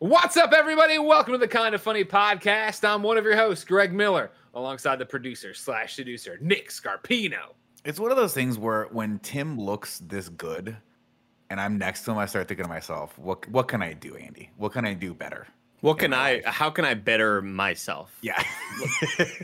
What's up, everybody? Welcome to the Kind of Funny podcast. I'm one of your hosts, Greg Miller, alongside the producer slash seducer, Nick Scarpino. It's one of those things where when Tim looks this good and I'm next to him, I start thinking to myself, what what can I do, Andy? What can I do better? What can I? How can I better myself? Yeah.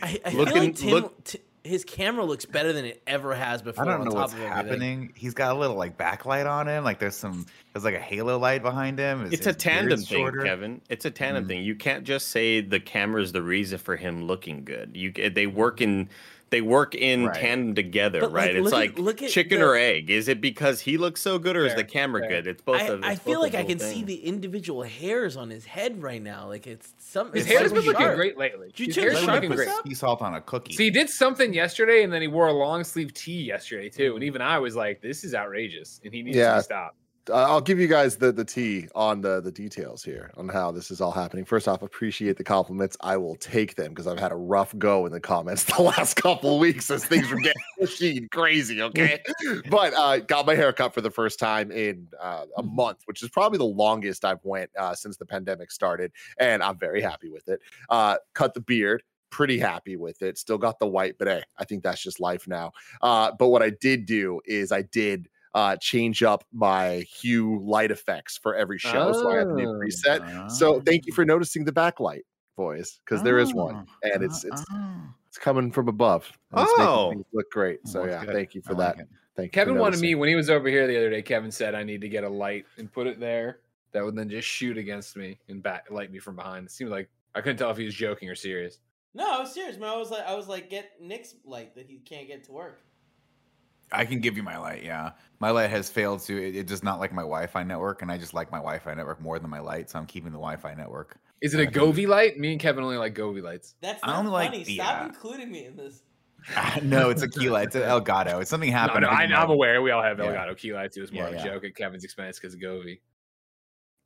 I, I Looking- feel like Tim, look- t- his camera looks better than it ever has before. I don't on know top what's of happening. He's got a little like backlight on him. Like there's some there's like a halo light behind him. His- It's a tandem thing, shorter. Kevin. It's a tandem Mhm. thing. You can't just say the camera's the reason for him looking good. You they work in they work in Right. tandem together, But, like, right? it's look at- like look at chicken the- or egg. Is it because he looks so good, or is the camera fair. good? It's both I, of. I feel both like I can whole see the individual hairs on his head right now. Like it's some. His it's hair's so been looking great lately. Did you His check hair's the been looking sharpness great. up? Sea salt on a cookie. So he did something yesterday, and then he wore a long sleeve tee yesterday too. Mm. And even I was like, "This is outrageous," and he needs to Yeah. be stopped. Uh, I'll give you guys the the tea on the the details here on how this is all happening. First off, appreciate the compliments. I will take them because I've had a rough go in the comments the last couple of weeks as things were getting pushy and crazy. Okay, but uh, got my hair cut for the first time in uh, a month, which is probably the longest I've went uh, since the pandemic started, and I'm very happy with it. Uh, cut the beard. Pretty happy with it. Still got the white, but hey, I think that's just life now. Uh, but what I did do is I did uh, change up my hue light effects for every show. So I have a new Oh. preset. So thank you for noticing the backlight, boys, because there is one, and it's it's it's coming from above. it's Oh. things look great. So Well, yeah, good. thank you for I like that. it. Thank you. Kevin wanted me when he was over here the other day. Kevin said I need to get a light and put it there that would then just shoot against me and back light me from behind. It seemed like I couldn't tell if he was joking or serious. No, I was serious, man. I was like, I was like, get Nick's light that he can't get to work. I can give you my light. Yeah, my light has failed to. It, it does not like my Wi-Fi network, and I just like my Wi-Fi network more than my light, so I'm keeping the Wi-Fi network. Is it a Govee light? Me and Kevin only like Govee lights. That's I not don't like funny. the, Stop uh, including me in this. no, it's a key light. It's an Elgato. It's something No, happened. no, I, think I'm aware. We all have Yeah. Elgato key lights. It was more Yeah, of a yeah. joke at Kevin's expense because of Govee.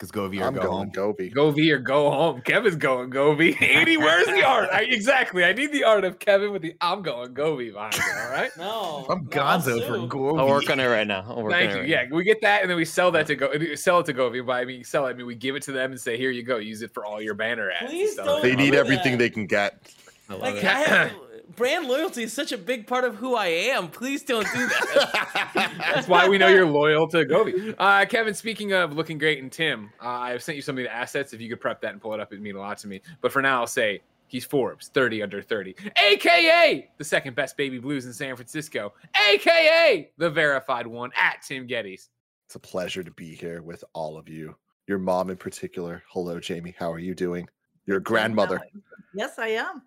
Because go via I'm go going home. Gobi. Govee or go home. Kevin's going Govee. Andy, where's the art? I, exactly. I need the art of Kevin with the I'm going Govee behind it. All right. No, I'm no, I'll Gonzo for sue. go. I'll work on it right now. I'll work Thank on you. it Yeah, right we get that, and then we sell that to go sell it to Govee. By I mean sell it, I mean we give it to them and say, "Here you go, use it for all your banner ads." Please don't They need everything that. they can get. I love Like it. I have, brand loyalty is such a big part of who I am. Please don't do that. That's why we know you're loyal to Govee. Uh, Kevin, speaking of looking great, and Tim, uh, I've sent you some of the assets. If you could prep that and pull it up, it'd mean a lot to me. But for now, I'll say he's Forbes, 30 under 30, aka the second best baby blues in San Francisco, aka the verified one at Tim Gettys. It's a pleasure to be here with all of you. Your mom in particular. Hello, Jamie. How are you doing? Your grandmother. Yes, I am.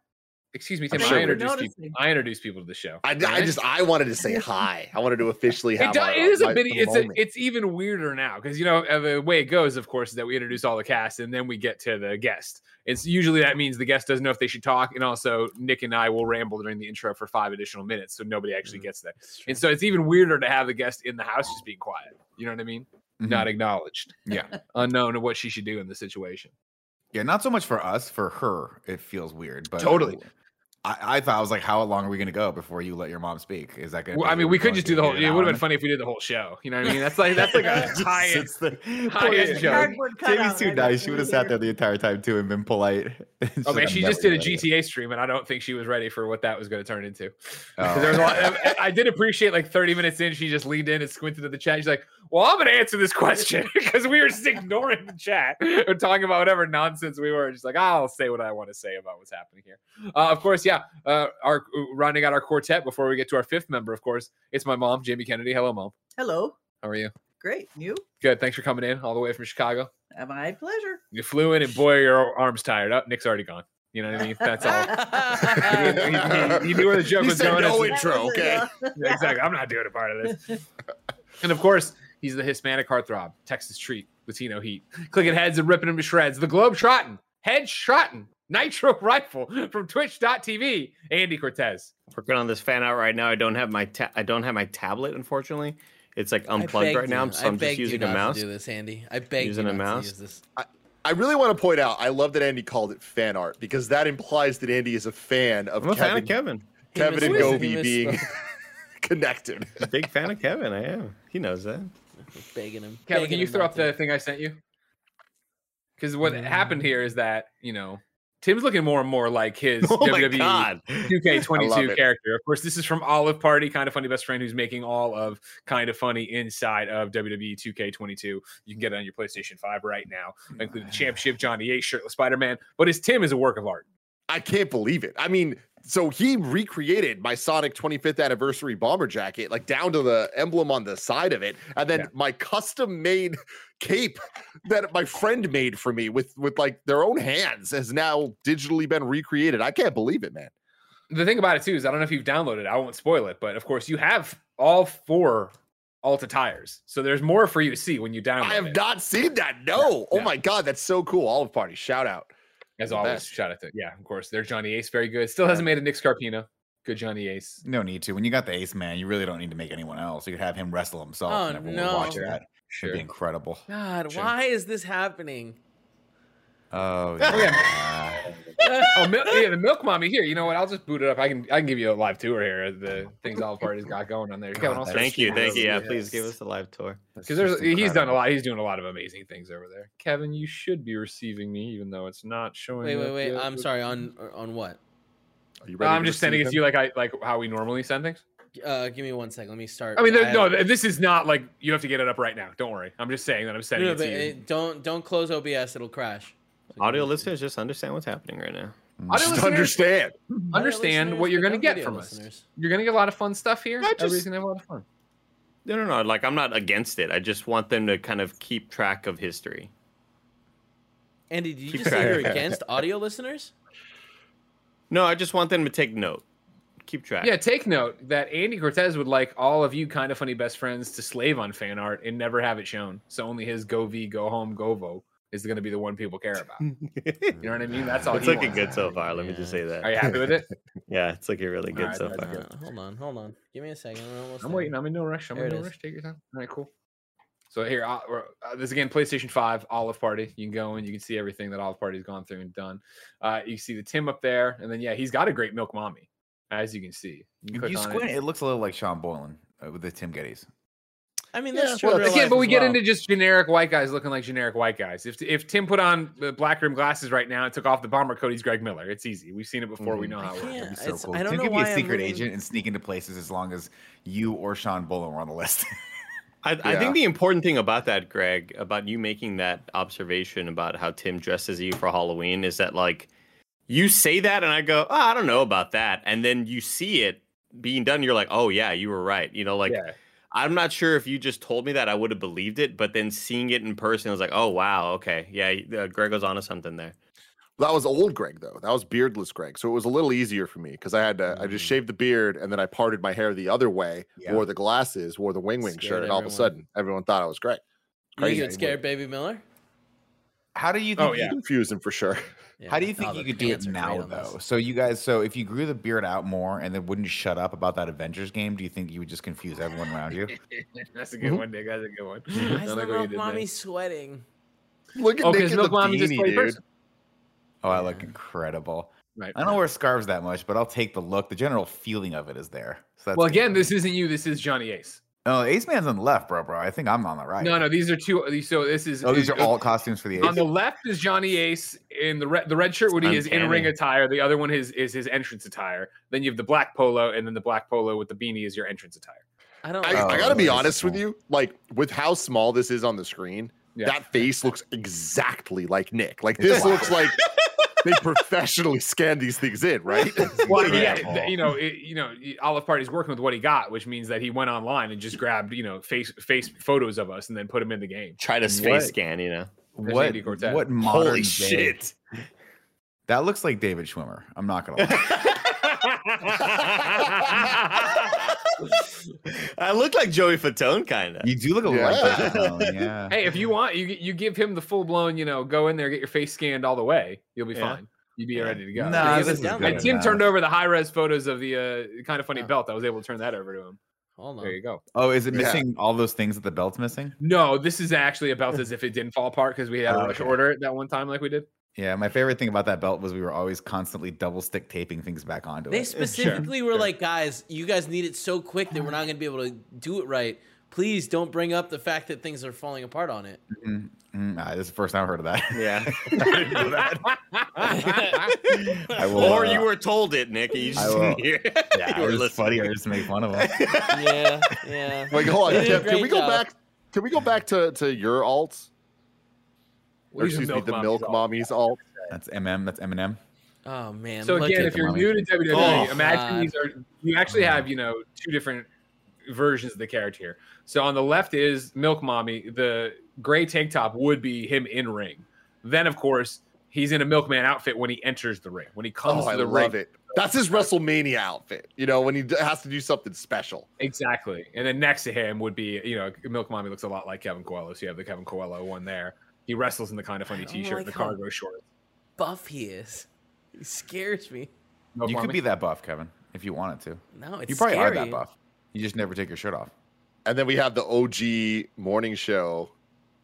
Excuse me, Tim. sure I we're introduced people. I introduce people to the show. I, I just I wanted to say hi. I wanted to officially have. It, do, my- it is a my- bit. It's a, it's even weirder now because you know uh, the way it goes. Of course, is that we introduce all the cast and then we get to the guest. It's usually that means the guest doesn't know if they should talk, and also Nick and I will ramble during the intro for five additional minutes, so nobody actually Mm-hmm. gets there. And so it's even weirder to have the guest in the house just being quiet. You know what I mean? Mhm. Not acknowledged, Yeah, unknown of what she should do in the situation. yeah. Not so much for us. For her, it feels weird. But Totally. I, I thought I was like, how long are we gonna go before you let your mom speak? Is that gonna? Well, I mean, we could just do the whole. It would have been funny if we did the whole show. You know what I mean? That's like that's like a Just high end. sits there. high end Jamie. joke. Jamie's too nice. She would have sat there the entire time too and been polite. She's Oh like, she just did a gonna do GTA stream, and I don't think she was ready for what that was going to turn into. Oh. there was a lot, I- I did appreciate like 30 minutes in, she just leaned in and squinted at the chat. She's like, "Well, I'm going to answer this question because we were just ignoring the chat and talking about whatever nonsense we were. Just like, I'll say what I want to say about what's happening here. Uh, of course, yeah. Uh, our rounding out our quartet before we get to our fifth member. Of course, it's my mom, Jamie Kennedy. Hello, mom. Hello. How are you? Great. You? Good. Thanks for coming in all the way from Chicago. My pleasure. You flew in, and boy, your arms tired up. Nick's already gone. You know what I mean? That's all. you, you- you knew where the joke He was said going. no It's- intro, That okay? Yeah, exactly. I'm not doing a part of this. And of course, he's the Hispanic heartthrob, Texas treat, Latino heat, clicking heads and ripping them to shreds. The globe trotting, head trotting, nitro rifle from Twitch.tv. Andy Cortez. Working on this fan out right now. I don't have my ta- I don't have my tablet, unfortunately. It's like unplugged begged right now, so I I'm just begged you using a mouse. To do this, Andy. I beg Using you a mouse? to use this. I really want to point out, I love that Andy called it fan art because that implies that Andy is a fan of I'm a fan of Kevin, Kevin. Kevin and misspoke. He Govee being connected. Big fan of Kevin. I am. He knows that. begging him. Kevin, begging can you throw up to. the thing I sent you? Because what happened Mm. here is that, you know, Tim's looking more and more like his Oh WWE god. 2K22 character. Of course, this is from Olive Party, kind of funny best friend, who's making all of kind of funny inside of WWE 2K22. You can get it on your PlayStation 5 right now, including the championship, Johnny Ace, shirtless Spider Man. But his Tim is a work of art. I can't believe it. I mean, so he recreated my Sonic 25th anniversary bomber jacket, like down to the emblem on the side of it, and then Yeah. my custom made cape that my friend made for me with with like their own hands has now digitally been recreated. I can't believe it, man. The thing about it, too, is I don't know if you've downloaded it. I won't spoil it. But of course, you have all four alt attires. So there's more for you to see when you download I have it. not seen that. No. Oh my god, that's so cool. Olive Party, shout out. As The always, best. shout out to yeah, of course. There's Johnny Ace, very good. Still hasn't made a Nick Scarpino. Good Johnny Ace. No need to. When you got the ace man, you really don't need to make anyone else. You could have him wrestle himself. Oh, and everyone no. would watch that. Sure. It'd be incredible. God, Sure. why is this happening? Oh, yeah. yeah. oh, mil- yeah, the milk mommy here. You know what? I'll just boot it up. I can I can give you a live tour here. The things all Party's got going on there. Kevin, Thank you. Thank you. over Yeah, please give us a live tour. Because there's he's done a lot. He's doing a lot of amazing things over there. Kevin, you should be receiving me, even though it's not showing. Wait, wait, wait. yet. I'm sorry. On on what? Are you ready I'm just sending it to you like I like how we normally send things. Uh, give me one second. Let me start. I mean, there, have- no, this is not like you have to get it up right now. Don't worry. I'm just saying that I'm sending no, it but to you. uh, don't don't close OBS. It'll crash. So give Audio listeners just understand what's happening right now. Mm. Audio Just understand. Understand what you're going to get video from us. listeners. You're going to get a lot of fun stuff here. I just- Everybody's going to have a lot of fun. No, no, no. Like I'm not against it. I just want them to kind of keep track of history. Andy, did you Keep just say track. you're against audio listeners? No, I just want them to take note. Keep track. Yeah, take note that Andy Cortez would like all of you kind of funny best friends to slave on fan art and never have it shown. So only his go V, go home, go vo is going to be the one people care about. You know what I mean? That's all. it's looking wants. good so far. Let me just say that. Are you happy with it? Yeah, it's looking really good Alright, so that's far. good. Uh, hold on, hold on. Give me a second. We're I'm there. waiting. I'm in no rush. I'm There in no is. rush. Take your time. All right, cool. So here, uh, uh, this again, PlayStation Five Olive Party. You can go and you can see everything that Olive Party's gone through and done. Uh, you see the Tim up there, and then yeah, he's got a great milk mommy, as you can see. You, can you squint, it. it. looks a little like Sean Boylan uh, with the Tim Gettys. I mean, Yeah, that's true. well, in Again, but we as get into just generic white guys looking like generic white guys. If if Tim put on the black rim glasses right now and took off the bomber coat, he's Greg Miller. It's easy. We've seen it before. We Mhm. know how it works. can't- That'd be so it's- cool. I don't Tim know could be why a I'm secret moving- agent and sneak into places as long as you or Sean Boylan were on the list. I, I think the important thing about that, Greg, about you making that observation about how Tim dresses you for Halloween is that like you say that and I go, oh, I don't know about that, and then you see it being done, you're like, oh yeah, you were right. You know, like yeah. I'm not sure if you just told me that I would have believed it, but then seeing it in person, I was like, oh wow, okay, yeah, uh, Greg was onto something there. That was old Greg though. That was beardless Greg. So it was a little easier for me because I had to I just Mm. shaved the beard and then I parted my hair the other way, Yeah. wore the glasses, wore the wing wing shirt, and all of a sudden everyone thought I was Greg. Are you think Crazy. it scared Baby Miller? How do you think? Oh, you yeah. Confused him for sure. How do you think Oh, you could do it pants are great now, though? So you guys, so if you grew the beard out more and then wouldn't shut up about that Avengers game, do you think you would just confuse everyone around you? That's a good mm-hmm. one, Dick. That's a good one. Why is I like the what you milk mommy there. sweating? Look at Oh, Nick because in Milk the Mommy just beanie, played dude. person. Oh, I look incredible. Right. I don't wear scarves that much, but I'll take the look. The general feeling of it is there. So that's Well, again, this isn't you. This is Johnny Ace. Oh, Ace Man's on the left, bro, bro. I think I'm on the right. No, no, these are two. these- So this is. Oh, these are uh, all costumes for the Ace. On the left is Johnny Ace in the red. The red shirt would be his in ring attire. The other one is is his entrance attire. Then you have the black polo, and then the black polo with the beanie is your entrance attire. I don't. I, Oh, I gotta be that's honest with you. Like with how small this is on the screen, Yeah. that face looks exactly like Nick. Like this looks like they professionally scanned these things in, right? Well, yeah, Incredible. you know, it, you know, Olive Party's working with what he got, which means that he went online and just grabbed, you know, face face photos of us and then put them in the game. Try to face scan, you know. What? What modern Holy day- shit! That looks like David Schwimmer. I'm not gonna lie. I look like Joey Fatone, kind of. You do look a Yeah. like that. Yeah. Hey, if you want, you you give him the full blown, you know, go in there, get your face scanned all the way. You'll be Yeah. fine. You'd be Yeah. ready to go. Nah, this Tim- is good and Tim enough. turned over the high res photos of the uh, kind of funny Oh. belt. I was able to turn that over to him. Hold There you go. Oh, is it Yeah. missing all those things that the belt's missing? No, this is actually a belt as if it didn't fall apart because we had a Oh, rush okay. order it that one time like we did. Yeah, my favorite thing about that belt was we were always constantly double stick taping things back onto They it. They specifically were sure. like, guys, you guys need it so quick that we're not going to be able to do it right. Please don't bring up the fact that things are falling apart on it. Mm, mm, ah, this is the first time I've heard of that. Yeah. I didn't know that. I will, or uh, you were told it, Nick. You just will- didn't hear. Yeah, it was listening. funny. I just make fun of him. Yeah, yeah. Like, hold on. did a Can, can we go job. back? Can we go back to, to your alts? Or These are excuse me, Milk the Milk alt. Mommy's alt. That's MM. That's Eminem. Oh man. So look again, if you're mommy. new to WWE, Oh, imagine God. these are you actually have you know two different versions of the character here. So on the left is Milk Mommy. The gray tank top would be him in ring. Then of course he's in a milkman outfit when he enters the ring. When he comes Oh, to the love ring, it. That's his WrestleMania outfit. You know, when he has to do something special. exactly. And then next to him would be you know Milk Mommy looks a lot like Kevin Coelho. So you have the Kevin Coelho one there. He wrestles in the kind of funny T-shirt, like and the cargo shorts. buff he is. He scares me. Milk you could Mommy. be that buff, Kevin, if you wanted to. No, it's you probably scary. are that buff. You just never take your shirt off. And then we have the OG morning show.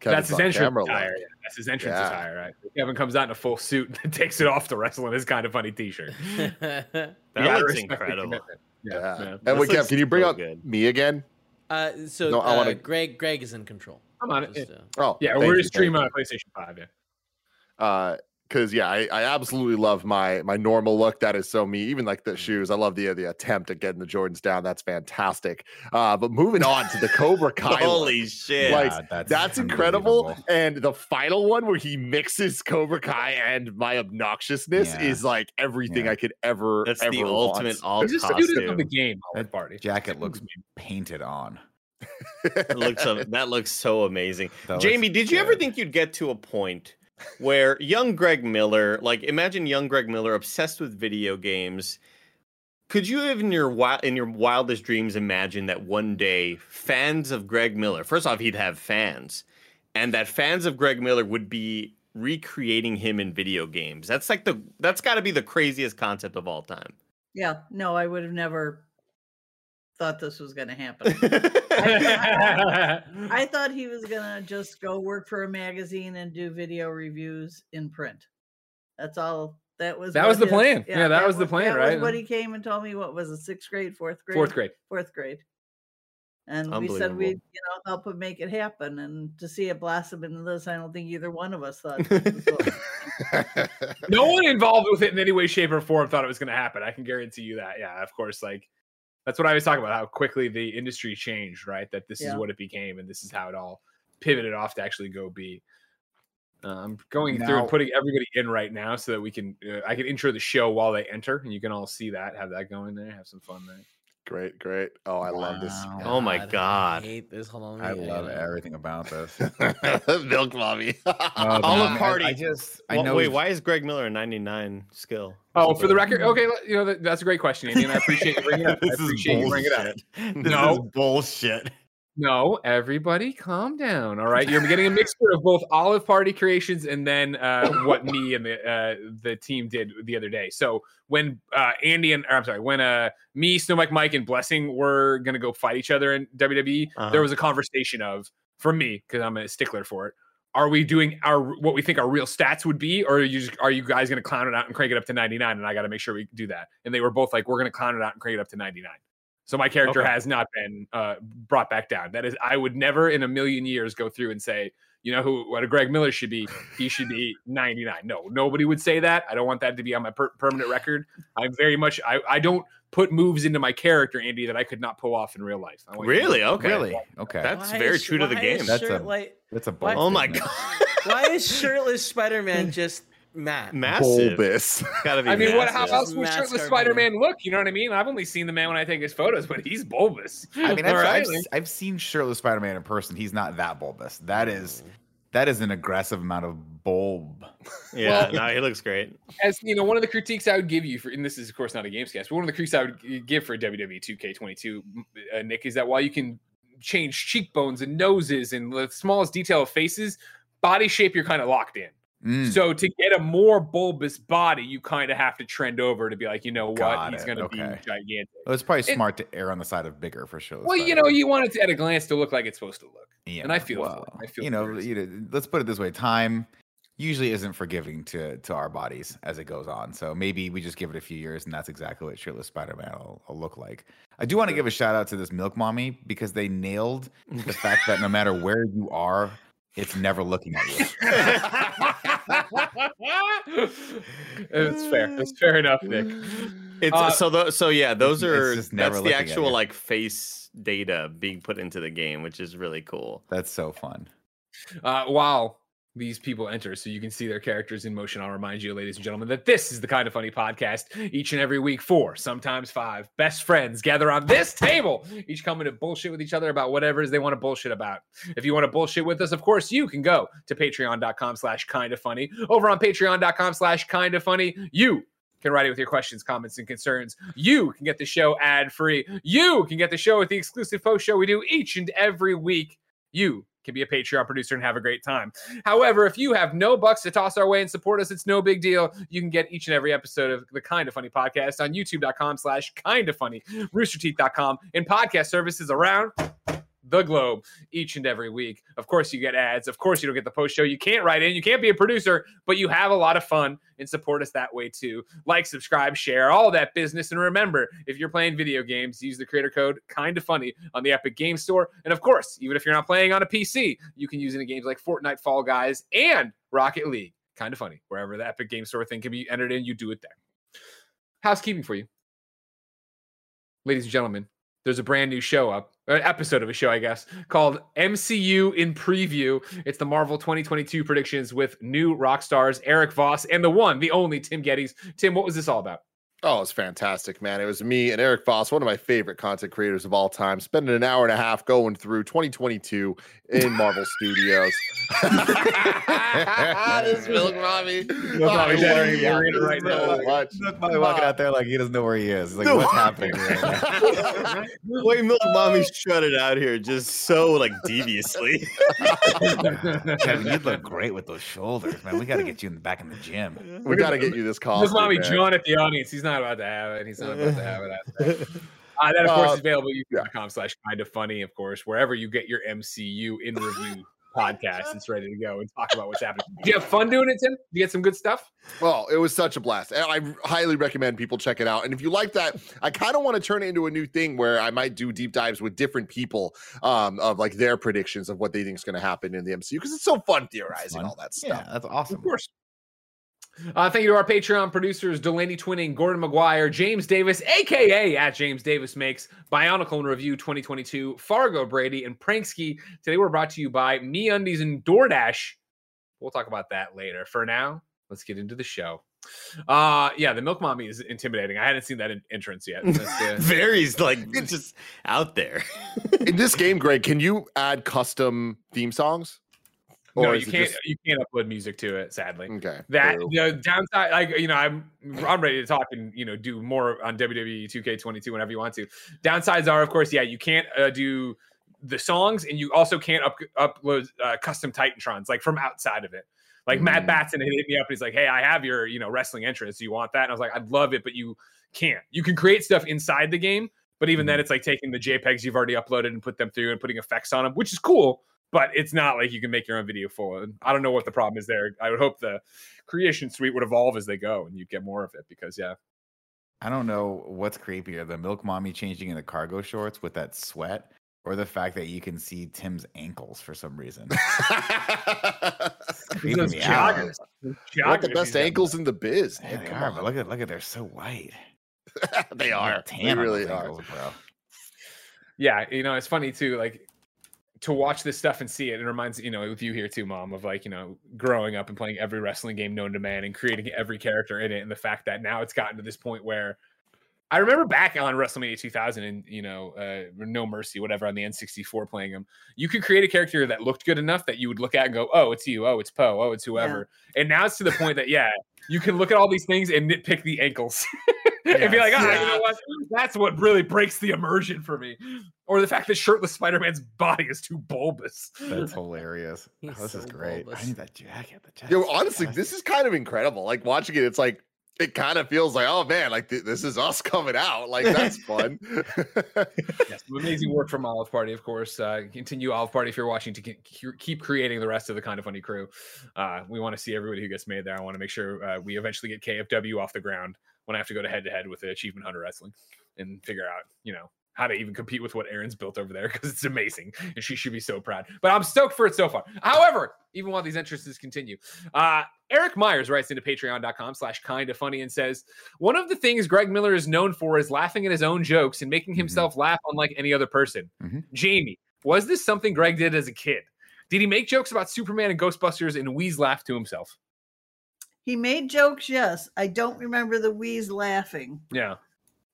Kevin's That's his entrance camera look. attire. Yeah. That's his entrance Yeah. attire, right? Kevin comes out in a full suit and takes it off to wrestle in his kind of funny T-shirt. That You looks incredible. Yeah. Yeah, yeah. And This wait, Kev, can you bring so up good. me again? uh, so No, I uh, wanna- Greg. Greg is in control. I'm on it. Just, Yeah, uh, Oh, yeah we're you, streaming on PlayStation Five. Yeah. uh because yeah I, I absolutely love my my normal look that is so me even like the shoes i love the the attempt at getting the jordans down that's fantastic uh but moving on to the cobra kai look, Holy shit! like Yeah, that's, incredible and the final one where he mixes cobra kai and my obnoxiousness Yeah. is like everything Yeah. i could ever That's ever the want. ultimate alt He's a student of the costume. game. Olive That Party. Jacket looks painted on. That looks so, that looks so amazing. That Jamie, did you ever think you'd get to a point where young Greg Miller, like imagine young Greg Miller obsessed with video games, could you have in your wi- in your wildest dreams imagine that one day fans of Greg Miller, first off he'd have fans, and that fans of Greg Miller would be recreating him in video games. That's like the that's got to be the craziest concept of all time. Yeah, no, I would have never thought this was going to happen. yeah, I thought he was going to just go work for a magazine and do video reviews in print. That's all. That was That was the his- plan. Yeah, that was the plan, that right? Was what he came and told me. What was a Sixth grade, fourth grade, Fourth grade. fourth grade. And we said we'd, you know, help him make it happen. And to see it blossom into this, I don't think either one of us thought. this was what- No one involved with it in any way, shape, or form thought it was going to happen. I can guarantee you that. Yeah, of course. Like that's what I was talking about. How quickly the industry changed. Right. That this is what it became, and this is how it all pivoted off to actually go be. Uh, I'm going through and putting everybody in right now so that we can. Uh, I can intro the show while they enter, and you can all see that. Have that going there. Have some fun there. Great great oh i love this Wow. Oh my God. I hate this. Hold on. I love gotta- everything about this. milk mommy Oh, Olive man, I- Party. I, just I Wha- know wait, he's- why is Greg Miller a 99 skill? Oh, for the record, okay, you know that, that's a great question, Andy, and I appreciate you bringing it up. I This is appreciate you bringing it up. bullshit. No. is bullshit. No, everybody calm down. All right. You're getting a mixture of both Olive Party creations and then uh, what me and the uh, the team did the other day. So when uh, Andy and or I'm sorry, when uh, me, Snow Mike, Mike, and Blessing were gonna go fight each other in WWE, Uh-huh. there was a conversation of for me because I'm a stickler for it. Are we doing our what we think our real stats would be, or are you just, are you guys going to clown it out and crank it up to 99? And I got to make sure we do that. And they were both like, we're going to clown it out and crank it up to 99. So my character Okay. has not been uh, brought back down. That is, I would never in a million years go through and say, you know who what a Greg Miller should be. He should be 99. No, nobody would say that. I don't want that to be on my per- permanent record. I'm very much. I I don't put moves into my character, Andy, that I could not pull off in real life. I want you to Really? Okay. Really? Okay. That's Why very is- true to the game. That's a- like- That's a Why- Oh my god. why is shirtless Spider-Man just Matt? Massive. bulbous Gotta be I mean, what? How massive. else would Mask shirtless Spider Man look? You know what I mean? I've only seen the man when I take his photos, but he's bulbous. I mean, I've, All right? I've, I've seen shirtless Spider-Man in person. He's not that bulbous. That is That is an aggressive amount of bulb. Yeah, no, he looks great. As you know, one of the critiques I would give you for, and this is of course not a games cast, but one of the critiques I would give for WWE 2K22, uh, Nick, is that while you can change cheekbones and noses and the smallest detail of faces, body shape you're kind of locked in. Mm, So to get a more bulbous body, you kind of have to trend over to be like, you know what, Got he's going to be gigantic. well, it's probably it- smart to err on the side of bigger for sure. Well, you know, you want it to, at a glance to look like it's supposed to look. yeah, and I feel well. I feel you know, you know, let's put it this way: time usually isn't forgiving to to our bodies as it goes on. So maybe we just give it a few years, and that's exactly what shirtless Spider-Man will, will look like. I do want to give a shout out to this Milk Mommy because they nailed the fact that no matter where you are, it's never looking at you. it's fair. It's fair enough, Nick. It's Uh, so the, so yeah, those are never that's the actual like face data being put into the game, which is really cool. That's so fun. Uh, while these people enter, so you can see their characters in motion, I'll remind you, ladies and gentlemen, that this is the kind of funny podcast. Each and every week, four, sometimes five best friends gather on this table, each coming to bullshit with each other about whatever it is they want to bullshit about. If you want to bullshit with us, of course, you can go to patreon.com slash kind of funny. Over on patreon.com slash kind of funny, you can write it with your questions, comments, and concerns. You can get the show ad free. You can get the show with the exclusive post show we do each and every week. You can be a Patreon producer and have a great time. However, if you have no bucks to toss our way and support us, it's no big deal. You can get each and every episode of the Kind of Funny podcast on youtube.com slash kind of funny, roosterteeth.com, and podcast services around the globe each and every week. Of course, you get ads. Of course, you don't get the post show. You can't write in. You can't be a producer, but you have a lot of fun and support us that way too. Like, subscribe, share, all that business. And remember, if you're playing video games, use the creator code kind of funny on the Epic Game Store. And of course, even if you're not playing on a PC, you can use it in games like Fortnite, Fall Guys, and Rocket League. Kind of funny. Wherever the Epic Game Store thing can be entered in, you do it there. Housekeeping for you. Ladies and gentlemen, there's a brand new show up, an episode of a show, I guess, called MCU in Preview. It's the Marvel 2022 predictions with New Rockstars Eric Voss and the one, the only Tim Gettys. Tim, what was this all about? Oh, it's fantastic, man. It was me and Eric Voss, one of my favorite content creators of all time, spending an hour and a half going through 2022 in Marvel Studios. this Milk Mommy. Mommy Oh, I generating love arena this right so now. much. Look, Mommy walking out there like he doesn't know where he is. He's like, what's happening? Right now? Way Milk Mommy strutted out here just so like deviously. Kevin, you look great with those shoulders, man. We got to get you in the back in the gym. We got to get you this costume. This mommy man. John at the audience. He's not about to have it. He's not about to have it. out. Uh, that, of course, Uh, is available youtube.com slash kind of funny, of course, wherever you get your MCU in review podcast. It's ready to go and talk about what's happening. Did you have fun doing it, Tim? Did you get some good stuff? Well, it was such a blast. And I highly recommend people check it out. And if you like that, I kind of want to turn it into a new thing where I might do deep dives with different people um, of like their predictions of what they think is going to happen in the MCU because it's so fun theorizing fun. all that stuff. Yeah, that's awesome. Of course. Uh, thank you to our Patreon producers, Delaney Twining, Gordon McGuire, James Davis, aka at James Davis Makes, Bionicle in Review 2022, Fargo Brady, and Pranksky. Today we're brought to you by MeUndies and DoorDash. We'll talk about that later. For now, let's get into the show. Uh yeah, the Milk Mommy is intimidating. I hadn't seen that in- entrance yet. That's, uh, Vary's like just out there. in this game, Greg, can you add custom theme songs? No, you can't. just- You can't upload music to it. Sadly, Okay. That boo. the downside, like you know, I'm I'm ready to talk and you know do more on WWE 2K22 whenever you want to. Downsides are, of course, yeah, you can't uh, do the songs, and you also can't up, upload uh, custom Titantrons like from outside of it. Like Matt Mm. Batson hit me up, and he's like, "Hey, I have your you know wrestling entrance. Do you want that?" And I was like, "I'd love it, but you can't. You can create stuff inside the game, but even then, it's like taking the JPEGs you've already uploaded and put them through and putting effects on them, which is cool." But it's not like you can make your own video full. And I don't know what the problem is there. I would hope the creation suite would evolve as they go and you'd get more of it because yeah I don't know what's creepier, the milk mommy changing into cargo shorts with that sweat, or the fact that you can see Tim's ankles for some reason. Creeping Those me out. joggers. What the best ankles in the biz? Yeah, they are, but look at look at they're so white. they are. got They really those are. ankles, bro. yeah you know it's funny too like to watch this stuff and see it it reminds you know with you here too mom of like you know growing up and playing every wrestling game known to man and creating every character in it and the fact that now it's gotten to this point where I remember back on WrestleMania 2000 and you know, uh, No Mercy, whatever, on the N64 playing them. You could create a character that looked good enough that you would look at and go, "Oh, it's you. Oh, it's Poe. Oh, it's whoever." And now it's to the point that yeah, you can look at all these things and nitpick the ankles and be like, "Ah, you know what? That's what really breaks the immersion for me." Or the fact that shirtless Spider-Man's body is too bulbous. That's hilarious. Oh, He's this is great. bulbous. I need that jacket. The Yo, honestly, fantastic. this is kind of incredible. Like watching it, it's like it kind of feels like, oh man, like th- this is us coming out. Like that's fun. yes, amazing work from Olive Party, of course. Uh, continue Olive Party if you're watching to ke- ke- keep creating the rest of the kind of funny crew. Uh, we want to see everybody who gets made there. I want to make sure uh, we eventually get KFW off the ground when I have to go to head to head with the Achievement Hunter Wrestling and figure out, you know, how to even compete with what Aaron's built over there because it's amazing and she should be so proud. But I'm stoked for it so far. However, even while these interests continue, uh, Eric Myers writes into patreon.com slash kind of funny and says, one of the things Greg Miller is known for is laughing at his own jokes and making Mhm. himself laugh unlike any other person. Mhm. Jamie, was this something Greg did as a kid? Did he make jokes about Superman and Ghostbusters and wheeze laugh to himself? He made jokes, yes. I don't remember the wheeze laughing. Yeah.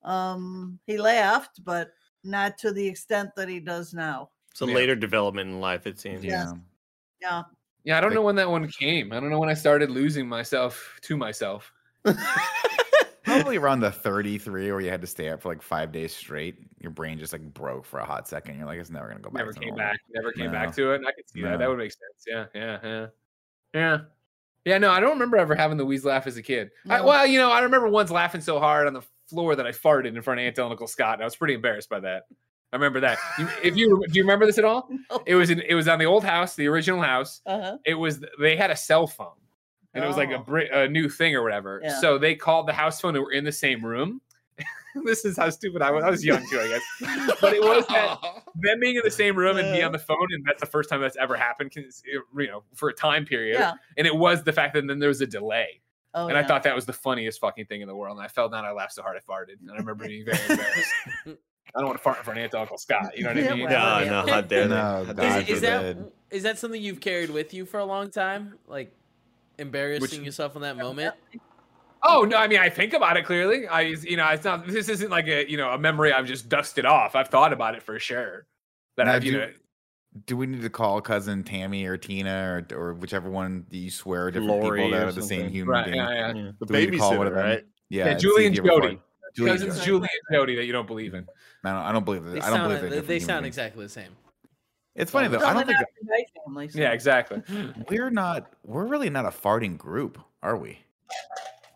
Um, he laughed, but not to the extent that he does now. It's a Yeah. later development in life, it seems. yeah. Yeah. Yeah, I don't know when that one came. I don't know when I started losing myself to myself. Probably around the 33 where you had to stay up for like five days straight. Your brain just like broke for a hot second. You're like, it's never gonna go back. Never to came normal. back. Never came No. back to it. And I could see that. That would make sense. Yeah, yeah, yeah. Yeah. Yeah, no, I don't remember ever having the wheeze laugh as a kid. I, well, you know, I remember once laughing so hard on the floor that I farted in front of Aunt and Uncle Scott, and I was pretty embarrassed by that. I remember that. You, if you do, you remember this at all? No. It was in, it was on the old house, the original house. Uh-huh. It was they had a cell phone, and it was like a, Oh. a new thing or whatever. Yeah. So they called the house phone and were in the same room. this is how stupid I was. I was young too, I guess. But it was that them being in the same room and be on the phone, and that's the first time that's ever happened, you know, for a time period. Yeah. And it was the fact that then there was a delay, Oh, and I thought that was the funniest fucking thing in the world. And I fell down, I laughed so hard I farted, and I remember being very embarrassed. I don't want to fart in front of Aunt and Uncle Scott. You know what I mean? well, No, no, how dare they? No, How God dare Is, is that that something you've carried with you for a long time? Like embarrassing yourself in that moment? Oh no, I mean I think about it clearly. I you know it's not this isn't like a you know a memory I've just dusted off. I've thought about it for sure. That Now, I've you do- know Do we need to call cousin Tammy or Tina or, or whichever one you swear are different Lori people that or are the same human right being? yeah yeah. Yeah. the Do we need to call one babysitter, of them? right? Yeah, Yeah, and Julie see if and Jody. Julie and Cousins Jody. Julie and Jody that you don't believe in. I don't, I don't believe They that. I don't sound believe they're they, different they human sound beings. exactly the same. It's funny though. So I don't think not the Knight family, so- Yeah, exactly. we're not. We're really not a farting group, are we?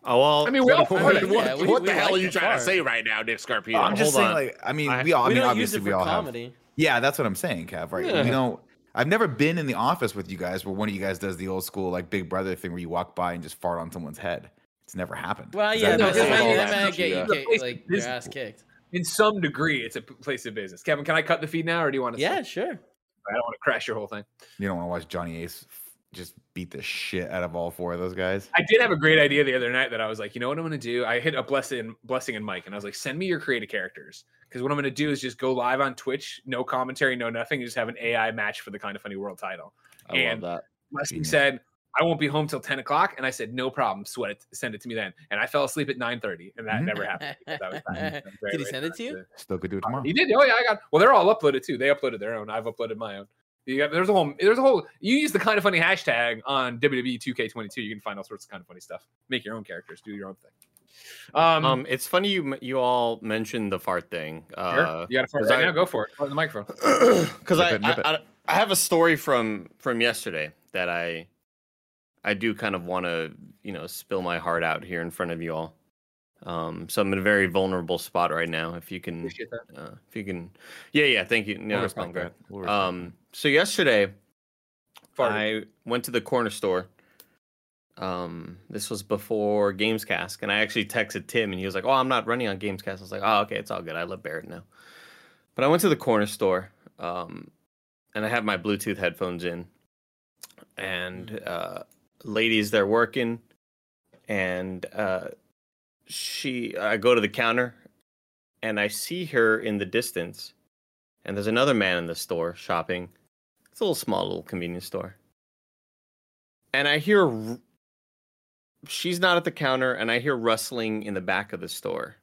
Oh well. I mean, we all I What, mean, what- yeah, we- what we the hell like are you to trying to say right now, Nick Scarpino? I'm just hold saying, on. like, I mean, I- we all. I we mean, don't use obviously, it we for all have. Comedy. Yeah, that's what I'm saying, Kev. Right? Yeah. We don't. I've never been in the office with you guys where one of you guys does the old school like Big Brother thing where you walk by and just fart on someone's head. It's never happened. Well, Is yeah, that- no, that, it's that, all might, that that might get you kicked, like your ass kicked. In some degree, it's a place of business. Kevin, can I cut the feed now, or do you want to? Yeah, sure. I don't want to crash your whole thing. You don't want to watch Johnny Ace f- just beat the shit out of all four of those guys. I did have a great idea the other night that I was like, you know what I'm going to do? I hit a blessing, blessing and Mike, and I was like, send me your creative characters because what I'm going to do is just go live on Twitch, no commentary, no nothing, and just have an AI match for the kind of funny world title. I and- love that. Blessing Genius. said, I won't be home till 10 o'clock. And I said, no problem. Sweat it. Send it to me then. And I fell asleep at 9.30 and that never happened. because I was tired. I'm Did he send it to you? Still could do it uh, tomorrow. He did. Oh yeah, I got. Well, they're all uploaded too. They uploaded their own. I've uploaded my own. You got, there's a whole. There's a whole. You use the kind of funny hashtag on WWE 2K22. You can find all sorts of kind of funny stuff. Make your own characters. Do your own thing. Um, Um, it's funny you you all mentioned the fart thing. sure. Uh, you got to fart 'cause right I- now. Go for it. Fart in the microphone. because Nip I, it, nip it. I, I I have a story from from yesterday that I I do kind of want to you know spill my heart out here in front of you all. Um, so I'm in a very vulnerable spot right now. If you can, uh, if you can, yeah, yeah, thank you. No, respect I'm great. that. We'll respect Um, so yesterday Farted. I went to the corner store. Um, this was before Gamescast, and I actually texted Tim, and he was like, "Oh, I'm not running on Gamescast." I was like, "Oh, okay, it's all good. I love Barrett now." But I went to the corner store, um, and I had my Bluetooth headphones in, and uh, ladies there working, and uh, she, I go to the counter, and I see her in the distance, and there's another man in the store shopping. It's a little small little convenience store. And I hear she's not at the counter and I hear rustling in the back of the store.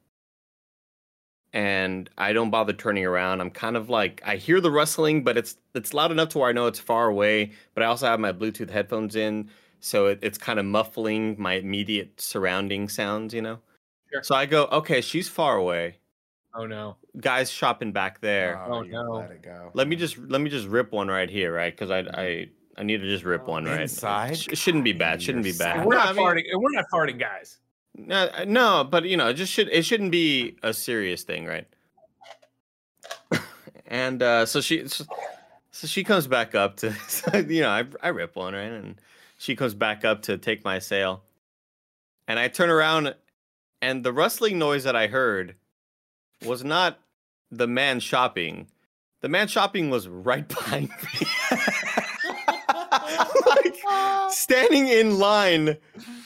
and I don't bother turning around. I'm kind of like I hear the rustling, but it's it's loud enough to where I know it's far away. But I also have my Bluetooth headphones in, so it, it's kind of muffling my immediate surrounding sounds. You know. Sure. So I go, okay, she's far away. Oh no. Guys shopping back there. Oh, you no. Let it go. Let me just let me just rip one right here, right? Because I I I need to just rip Oh, one right. inside? It, sh- shouldn't be bad. Shouldn't be bad. We're No, not I mean- farting. We're not farting, guys. No, no, but you know, it just should it shouldn't be a serious thing, right? and uh, so she, so, so she comes back up to, you know, I I rip one right, and she comes back up to take my sale, and I turn around, and the rustling noise that I heard was not the man shopping. The man shopping was right behind me. like, standing in line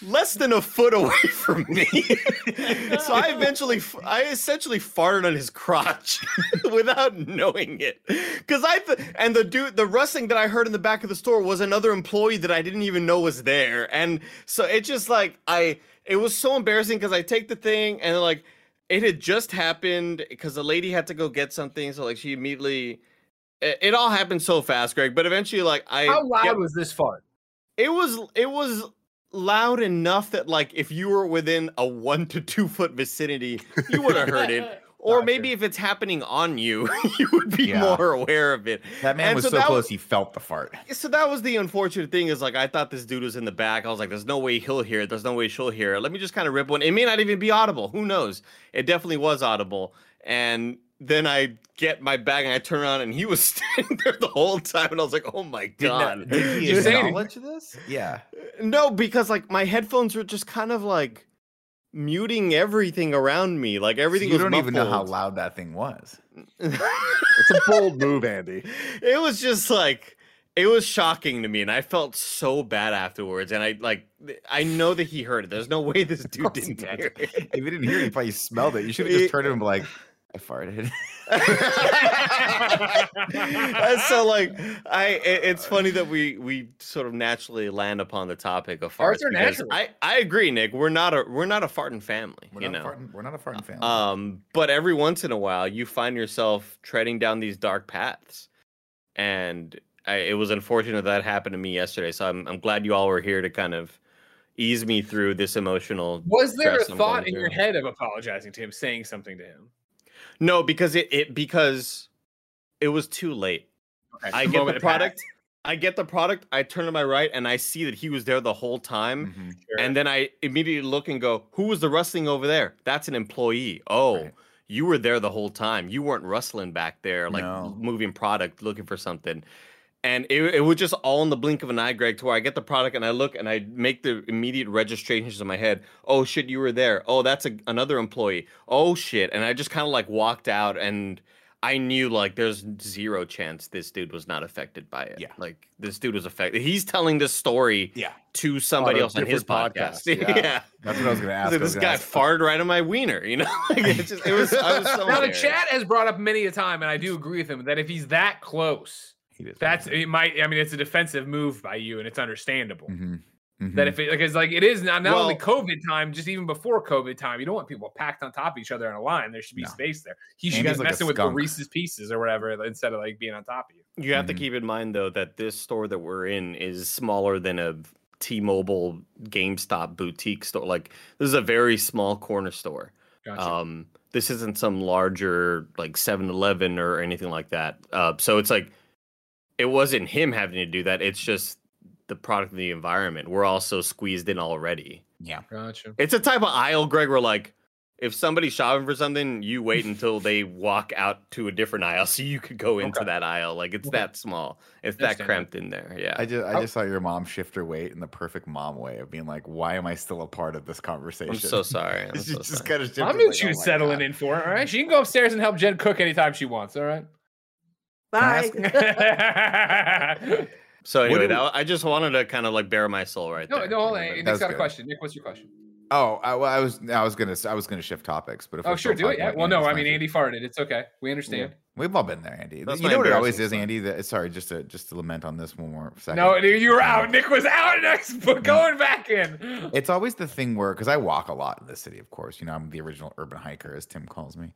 less than a foot away from me. so I eventually, I essentially farted on his crotch without knowing it. Because I, th- and the dude, the rustling that I heard in the back of the store was another employee that I didn't even know was there. And so it just like, I, it was so embarrassing because I take the thing and like, it had just happened because the lady had to go get something. So like she immediately, it, it all happened so fast, Greg. But eventually, like I, How loud get- was this fart? it was it was loud enough that like if you were within a one to two foot vicinity, you would have heard it. Or Gotcha. maybe if it's happening on you, you would be Yeah. more aware of it. That man And was so so, that close was- he felt the fart. So that was the unfortunate thing is like I thought this dude was in the back. I was like, there's no way he'll hear it. There's no way she'll hear it. Let me just kind of rip one. It may not even be audible. Who knows? It definitely was audible. And then I get my bag and I turn around and he was standing there the whole time. And I was like, oh my Did, god. not, did he Just saying. acknowledge this? Yeah. No, because like my headphones were just kind of like muting everything around me. Like everything you was don't even know how loud that thing was. It's a bold move, Andy. it was just like it was shocking to me and I felt so bad afterwards and I like I know that he heard it. There's no way this dude didn't did. hear it. If you didn't hear it, you probably smelled it. You should have just turned to him like, I farted. So like I it- it's funny that we we sort of naturally land upon the topic of farts Farts are natural. I I agree Nick we're not a we're not a farting family We're you not, know a farting, we're not a farting family. Um, but every once in a while, you find yourself treading down these dark paths, and I, it was unfortunate that happened to me yesterday. So I'm I'm glad you all were here to kind of ease me through this emotional. Was there a thought in your head of apologizing to him, saying something to him? No, because it, it because it was too late. Okay, I get the passed. product. I get the product. I turn to my right, and I see that he was there the whole time. Mhm. Sure. And then I immediately look and go, "Who was the rustling over there? That's an employee. Oh, Right. you were there the whole time. You weren't rustling back there, like No. moving product, looking for something." And it, it was just all in the blink of an eye, Greg, to where I get the product and I look and I make the immediate registrations in my head. Oh shit, you were there. Oh, that's a, another employee. Oh shit, and I just kind of like walked out and. I knew like there's zero chance this dude was not affected by it. Yeah. Like this dude was affected. He's telling this story Yeah. to somebody a else on his podcast. podcast, Yeah. yeah. That's what I was going to ask. was like, was this gonna guy ask- farted right on my wiener, you know? Like, it, just, it was I was so Now the chat has brought up many a time, and I do agree with him that if he's that close, He did that's it might. I mean, it's a defensive move by you, and it's understandable. Mhm. Mhm. That if it because like it is not, not only COVID time, just even before COVID time, you don't want people packed on top of each other in a line. There should be No. space there. He should Andy's be like messing with the. Reese's Pieces or whatever instead of like being on top of you. You have to Mhm. keep in mind though that this store that we're in is smaller than a T-Mobile GameStop boutique store. Like this is a very small corner store. Gotcha. Um, this isn't some larger like 7-Eleven or anything like that. Uh, so it's like it wasn't him having to do that. It's just the product of the environment. We're also squeezed in already. yeah. gotcha. It's a type of aisle, Greg, where like if somebody's shopping for something, you wait until they walk out to a different aisle so you could go into Okay. that aisle. Like it's Okay. that small. It's that cramped in there. Yeah. I just I Oh. just saw your mom shift her weight in the perfect mom way of being like, why am I still a part of this conversation? I'm so sorry. I'm She so just sorry. kind of. I'm gonna like, choose oh settling God. in for it. All right, she can go upstairs and help Jen cook anytime she wants. All right. I Bye. So anyway, do that, I just wanted to kind of like bare my soul right no, there. no, hold on. Everybody- Nick's That's got a question. Nick, what's your question? Oh, I, well, I was I was gonna I was gonna shift topics, but if Oh, sure, do it. Yeah. Well, no, I mean fine. Andy farted. It's okay. We understand. We've all been there, Andy. That's you know what it always is. Andy. That sorry, just to just to lament on this one more second. No, you were out. Nick was out next, but going back in. It's always the thing where because I walk a lot in the city, of course. You know, I'm the original urban hiker, as Tim calls me.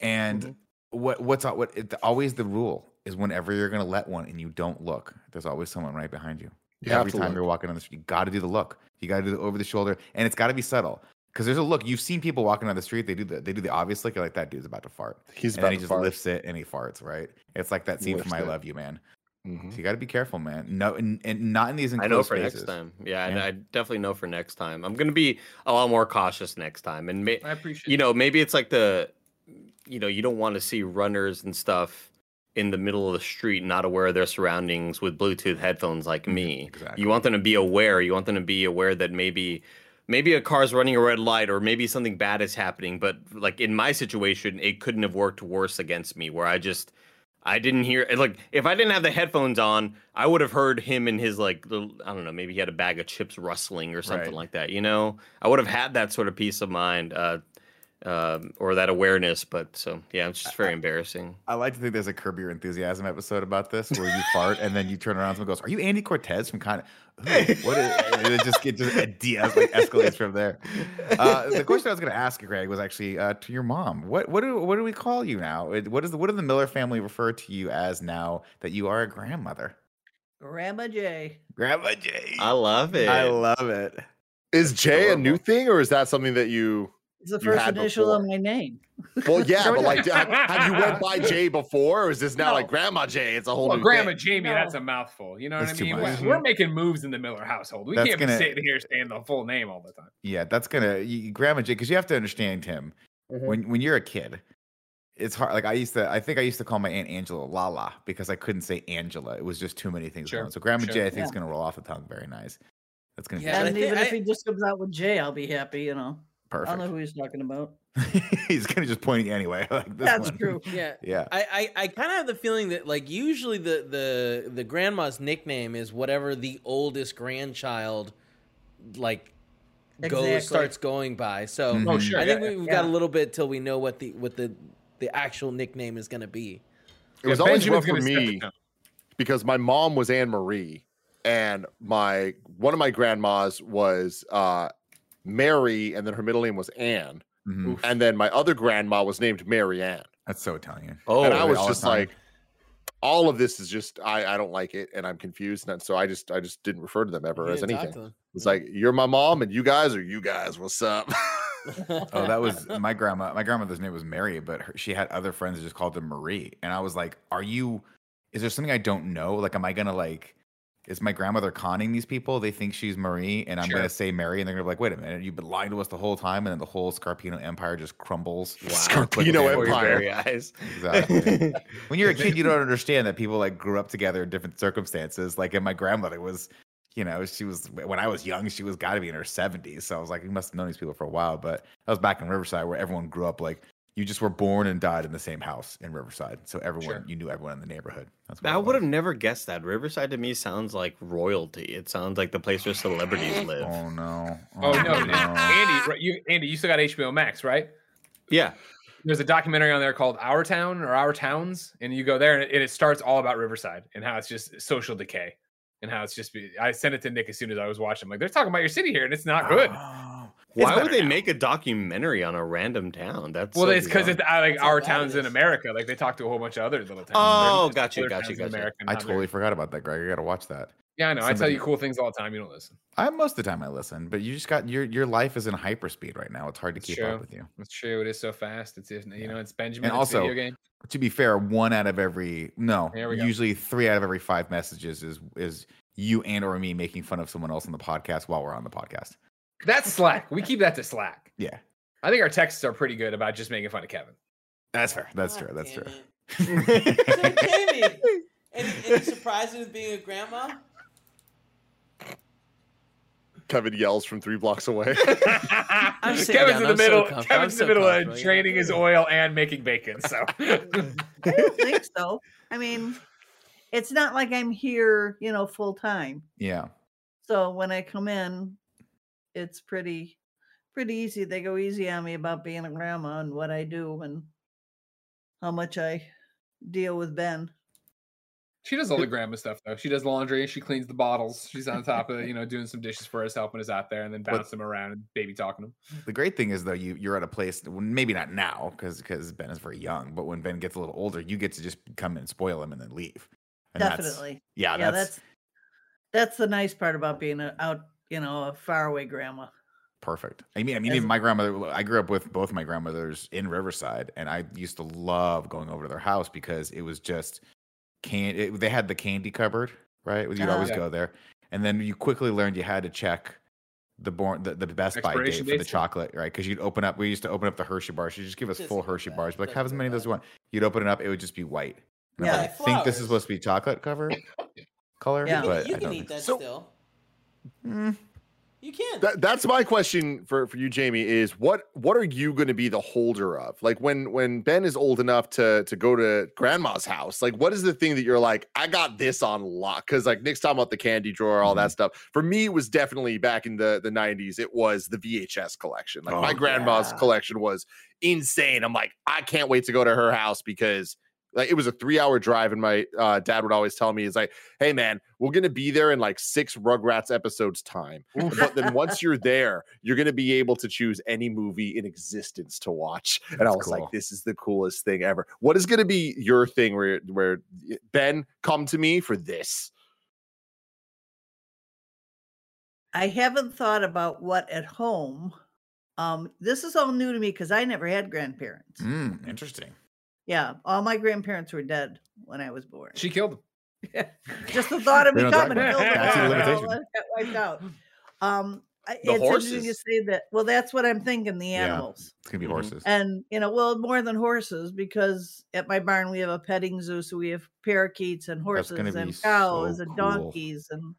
And Mhm. What what's what it, always the rule is whenever you're gonna let one and you don't look, there's always someone right behind you. You Every time look. you're walking on the street, you got to do the look. You got to do the over the shoulder, and it's got to be subtle. Because there's a look. You've seen people walking down the street. They do the they do the obvious look. You're like that dude's about to fart. He's and about then he to just fart. lifts it and he farts. Right. It's like that scene from Lifts I. Love You, man. Mhm. So you got to be careful, man. No, and, and not in these I enclosed know for spaces. next time. Yeah, I- Yeah. I, definitely know for next time. I'm gonna be a lot more cautious next time, and may, I appreciate. you know maybe it's like the, you know, you don't want to see runners and stuff in the middle of the street, not aware of their surroundings with Bluetooth headphones like me. exactly. You want them to be aware. You want them to be aware that maybe. Maybe a car's running a red light, or maybe something bad is happening. But like in my situation, it couldn't have worked worse against me. Where I just, I didn't hear like if I didn't have the headphones on, I would have heard him and his like little I don't know, maybe he had a bag of chips rustling or something Right. like that. You know, I would have had that sort of peace of mind uh, um, or that awareness. But so yeah, it's just very embarrassing. I like to think there's a Curb Your Enthusiasm episode about this where you fart and then you turn around and someone goes, "Are you Andy Cortez from kind of?" What is? It just it just it de- like escalates from there. Uh, the question I was going to ask Greg was actually uh, to your mom. What what do what do we call you now? What is the, what do the Miller family refer to you as now that you are a grandmother? Grandma J. Grandma Jay. I love it. I love it. Is Jay a new thing, or is that something that you? It's the first had initial of my name. Well, yeah, but like, have, have you went by Jay before, or is this now No. like Grandma Jay? It's a whole Well, new Grandma thing. Jamie, No. that's a mouthful. You know what I mean? We're, we're mm-hmm. making moves in the Miller household. We That's can't gonna- be sitting here saying the full name all the time. Yeah, that's gonna you, Grandma Jay because you have to understand Tim. Mm-hmm. When when you're a kid, it's hard. Like I used to, I think I used to call my aunt Angela Lala because I couldn't say Angela. It was just too many things. Sure, going. So Grandma sure. Jay, I think is gonna roll off the tongue very nice. That's gonna Yeah, be but I and think even if he just comes out with Jay, I'll be happy, you know. I perfect. don't know who he's talking about. he's kind of just pointing anyway. Like this That's one. true. Yeah. Yeah. I, I, I kind of have the feeling that like usually the, the the grandma's nickname is whatever the oldest grandchild like goes starts going by. So Mhm. Oh, sure. I think yeah, we, we've yeah. got a little bit till we know what the what the the actual nickname is going to be. It was Yeah, always Benjamin's rough for gonna set the me because my mom was Anne Marie, and my one of my grandmas was uh, Mary, and then her middle name was Anne, Mhm. and then my other grandma was named Mary Ann. That's so Italian. Oh, and I was just time? like, all of this is just I I don't like it, and I'm confused, and so I just I just didn't refer to them ever You as anything. to them. It's like you're my mom, and you guys are you guys. What's up? Oh, that was my grandma. My grandmother's name was Mary, but her, she had other friends that just called them Marie. And I was like, "Are you? Is there something I don't know? Like, am I gonna like? Is my grandmother conning these people? They think she's Marie, and I'm Sure. gonna say Mary, and they're gonna be like, "Wait a minute, you've been lying to us the whole time," and then the whole Scarpino Empire just crumbles. Scarpino. Before your Empire. eyes. Exactly. when you're a kid, you don't understand that people like grew up together in different circumstances. Like, and my grandmother was, you know, she was when I was young, she was got to be in her 70s. So I was like, you must have known these people for a while. But I was back in Riverside where everyone grew up like you just were born and died in the same house in Riverside. So everyone, Sure. you knew everyone in the neighborhood. That's what I would have never guessed that. Riverside to me sounds like royalty. It sounds like the place where celebrities oh, live. Oh no! Oh, oh no, Andy, you, Andy, you still got HBO Max, right? Yeah. There's a documentary on there called Our Town or Our Towns, and you go there and it, and it starts all about Riverside and how it's just social decay and how it's just. be- I sent it to Nick as soon as I was watching. I'm like, they're talking about your city here, and it's not good. Oh. It's Why would they now. make a documentary on a random town? That's Well, so it's because it's uh, like That's our towns in. America. Like they talk to a whole bunch of other little towns. Oh, There's got you, got towns you, in got you. America I how they're- totally forgot about that, Greg. I gotta watch that. Yeah, I know. I tell you cool things all the time. You don't listen. I most of the time I listen, but you just got your your life is in hyperspeed right now. It's hard to It's keep true. up with you. It's true. It is so fast. It's you know, it's Benjamin. And it's also, video game. to be fair, one out of every no, There we go. usually three out of every five messages is is you and or me making fun of someone else on the podcast while we're on the podcast. That's Slack. We keep that to Slack. Yeah, I think our texts are pretty good about just making fun of Kevin. that's fair. That's God true. That's true. it. So, Jamie, any, any surprises with being a grandma? Kevin yells from three blocks away. Kevin's down. in the I'm so middle. comfortable. Kevin's I'm in the middle of comfortable, yeah. draining his oil and making bacon. So I don't think so. I mean, it's not like I'm here, you know, full time. Yeah, So when I come in, it's pretty pretty easy. They go easy on me about being a grandma and what I do and how much I deal with Ben. She does all the grandma stuff though. She does laundry. She cleans the bottles. She's on top of it, you know doing some dishes for us, helping us out there, and then bouncing bounce them around and baby talking them. The great thing is though, you you're at a place maybe not now because because Ben is very young, but when Ben gets a little older, you get to just come and spoil him and then leave. And that's- Definitely. yeah, yeah, that's, that's that's the nice part about being out, you know, a faraway grandma. perfect. I mean, I mean, As- even my grandmother. I grew up with both my grandmothers in Riverside, and I used to love going over to their house because it was just can. It, they had the candy cupboard, right? You'd Uh-huh. always Yeah. go there, and then you quickly learned you had to check. The born the, the Best Buy date for the chocolate, right? Because you'd open up. We used to open up the Hershey bars. You just give us Doesn't full Hershey bad. bars. Be like, Doesn't have as many of those you want. You'd open it up. It would just be white. And I'm Yeah. like, I think this is supposed to be chocolate cover color, Yeah. You but can, you I can don't eat think that so. still. Mm, You can. That, that's my question for, for you, Jamie. Is what what are you going to be the holder of? Like when when Ben is old enough to to go to grandma's house, like what is the thing that you're like, I got this on lock? Because like Nick's talking about the candy drawer, all that stuff. For me, it was definitely back in the the '90s. It was the VHS collection. Like my Oh, grandma's yeah. collection was insane. I'm like, I can't wait to go to her house because. Like it was a three-hour drive, and my uh, dad would always tell me, "Is like, hey man, we're gonna be there in like six Rugrats episodes time." but then once you're there, you're going to be able to choose any movie in existence to watch. And I was cool. like, this is the coolest thing ever. What is going to be your thing where where Ben come to me for this? I haven't thought about what at home. Um, this is all new to me because I never had grandparents. mm, interesting. Yeah, all my grandparents were dead when I was born. She killed him. Just the thought of They me don't talk coming killed it. them Statute limitation. all got wiped out. Um, The it's interesting to say that. Well, that's what I'm thinking. The Yeah. animals. It's gonna be Mhm. horses. And you know, well, more than horses because at my barn we have a petting zoo, so we have parakeets and horses and cows so and cool. donkeys and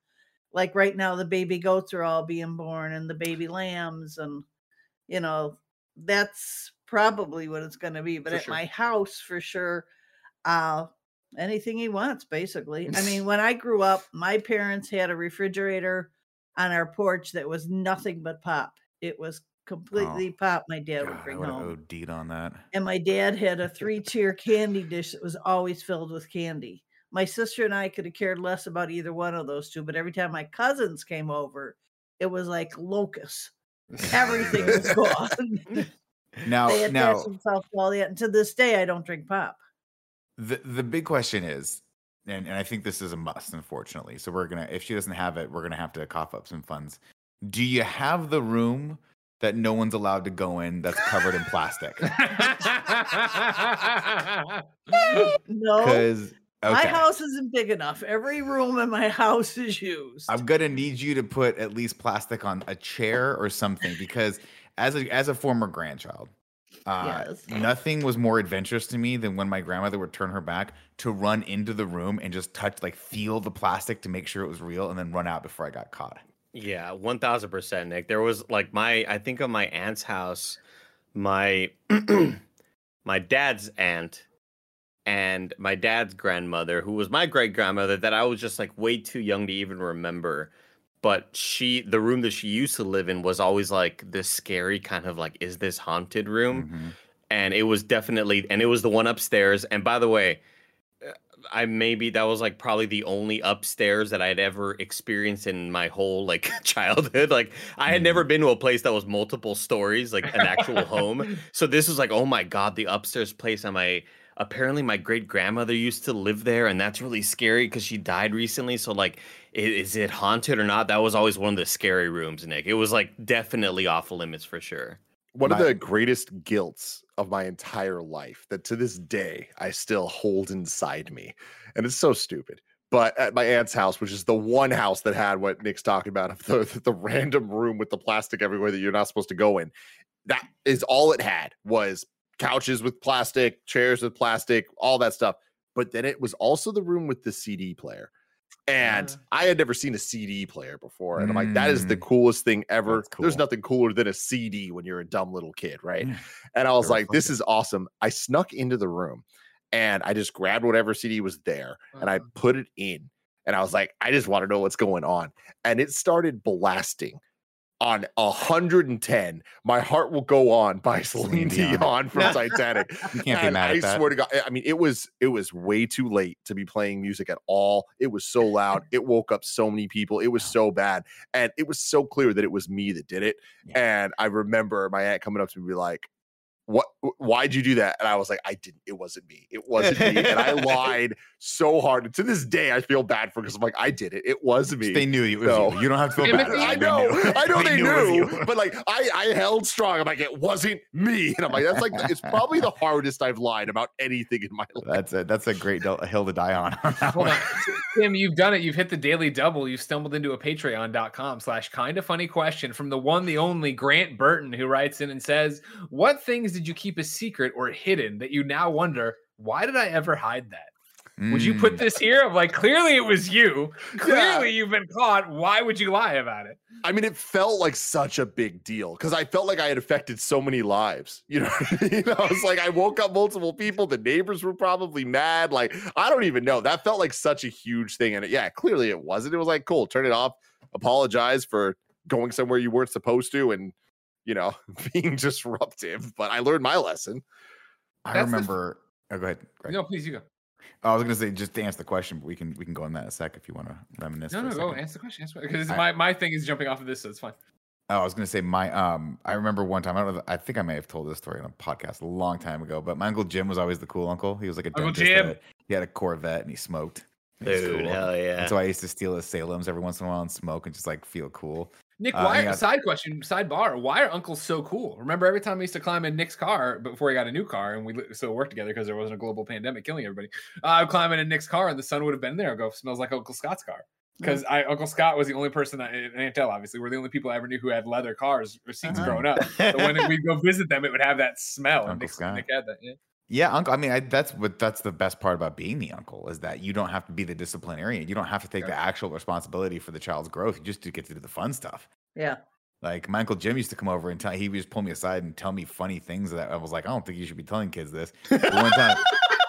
like right now the baby goats are all being born and the baby lambs and you know that's probably what it's going to be. But For at sure. my house, for sure, uh, anything he wants, basically. I mean, when I grew up, my parents had a refrigerator on our porch that was nothing but pop. It was completely pop. My dad God, would I bring would have home. OD'd on that. And my dad had a three tier candy dish that was always filled with candy. My sister and I could have cared less about either one of those two, but every time my cousins came over, it was like locusts. Everything was gone. Now, they now themselves to all that. And to this day, I don't drink pop. the the big question is, and, and I think this is a must, unfortunately. So we're gonna, if she doesn't have it, we're gonna have to cough up some funds. Do you have the room that no one's allowed to go in that's covered in plastic? No, Because my house isn't big enough. Every room in my house is used. I'm gonna need you to put at least plastic on a chair or something because as a as a former grandchild, uh, Yes. nothing was more adventurous to me than when my grandmother would turn her back to run into the room and just touch like feel the plastic to make sure it was real and then run out before I got caught. Yeah, one thousand percent, Nick. There was like my I think of my aunt's house, my my dad's aunt and my dad's grandmother, who was my great grandmother, that I was just like way too young to even remember. But she the room that she used to live in was always like this scary kind of like, is this haunted room? Mhm. and it was definitely and it was the one upstairs and by the way uh, i maybe that was like probably the only upstairs that i'd ever experienced in my whole like childhood like i had never been to a place that was multiple stories like an actual home so this was like oh my god the upstairs place and my apparently my great grandmother used to live there and that's really scary because she died recently so like is it haunted or not that was always one of the scary rooms nick it was like definitely off limits for sure One of the greatest guilts of my entire life that to this day I still hold inside me. And it's so stupid. But at my aunt's house, which is the one house that had what Nick's talking about, of the, the random room with the plastic everywhere that you're not supposed to go in, that is all it had was couches with plastic, chairs with plastic, all that stuff. But then it was also the room with the CD player. And Uh. I had never seen a CD player before. And I'm like, that is the Mm. coolest thing ever. That's There's nothing cooler than a CD when you're a dumb little kid, right? Yeah. And I was Very like, this is awesome. I snuck into the room and I just grabbed whatever CD was there and I Uh-huh. put it in. And I was like, I just want to know what's going on. And it started blasting on 110, My Heart Will Go On by Celine Celine Dion. Dion from Titanic. You can't be And mad I that. swear to God, I mean, it was it was way too late to be playing music at all. It was so loud. It woke up so many people. It was so bad, and it was so clear that it was me that did it. And I remember my aunt coming up to me be like, "What? Why'd you do that?" And I was like, "I didn't. It wasn't me. It wasn't me." And I lied so hard. And to this day, I feel bad for because I'm like, "I did it. It was me." They knew you. It was you. You don't have to feel bad. I know, They I know they it was knew, but like I, I held strong. I'm like, it wasn't me, and I'm like, that's like it's probably the hardest I've lied about anything in my life. That's a that's a great del- hill to die on. on Hold one. on. Tim, you've done it. You've hit the daily double. You've stumbled into a patreon.com slash kind of funny question from the one, the only Grant Burton, who writes in and says, What things did you keep a secret or hidden that you now wonder, why did I ever hide that? Would you put Mm. this here? Of like, clearly it was you. Yeah. Clearly you've been caught. Why would you lie about it? I mean, it felt like such a big deal because I felt like I had affected so many lives. You know, I was like, I woke up multiple people. The neighbors were probably mad. Like, I don't even know. That felt like such a huge thing. And it, yeah, clearly it wasn't. It was like, cool, turn it off. Apologize for going somewhere you weren't supposed to, and you know, being disruptive. But I learned my lesson. I That's the f- remember. oh, go ahead. Greg. No, please, you go. I was gonna say just to answer the question, but we can we can go on that in a sec if you want to reminisce. No, no, go second. answer the question. Because my, my thing is jumping off of this, so it's fine. Oh, I was gonna say my um. I remember one time. I don't know. I think I may have told this story on a podcast a long time ago. But my uncle Jim was always the cool uncle. He was like a Uncle. Jim. that- He had a Corvette and he smoked. He Dude, cool. hell yeah. And so I used to steal his Salem's every once in a while and smoke and just like feel cool. Nick, Uh, why? yeah. Side question, sidebar. Why are uncles so cool? Remember, every time I used to climb in Nick's car before he got a new car, and we still worked together because there wasn't a global pandemic killing everybody. Uh, I would climb in Nick's car, and the sun would have been there. I go, smells like Uncle Scott's car. Because I Uncle Scott was the only person that and Aunt obviously were the only people I ever knew who had leather cars or seats Uh-huh. growing up. So when we'd go visit them, it would have that smell. Uncle Nick, Scott. Nick had that. Yeah. Yeah, uncle. I mean, I, that's what that's the best part about being the uncle is that you don't have to be the disciplinarian. You don't have to take the actual responsibility for the child's growth. You just get to do the fun stuff. Yeah. Like my uncle Jim used to come over and tell he would just pull me aside and tell me funny things that I was like, I don't think you should be telling kids this. But one time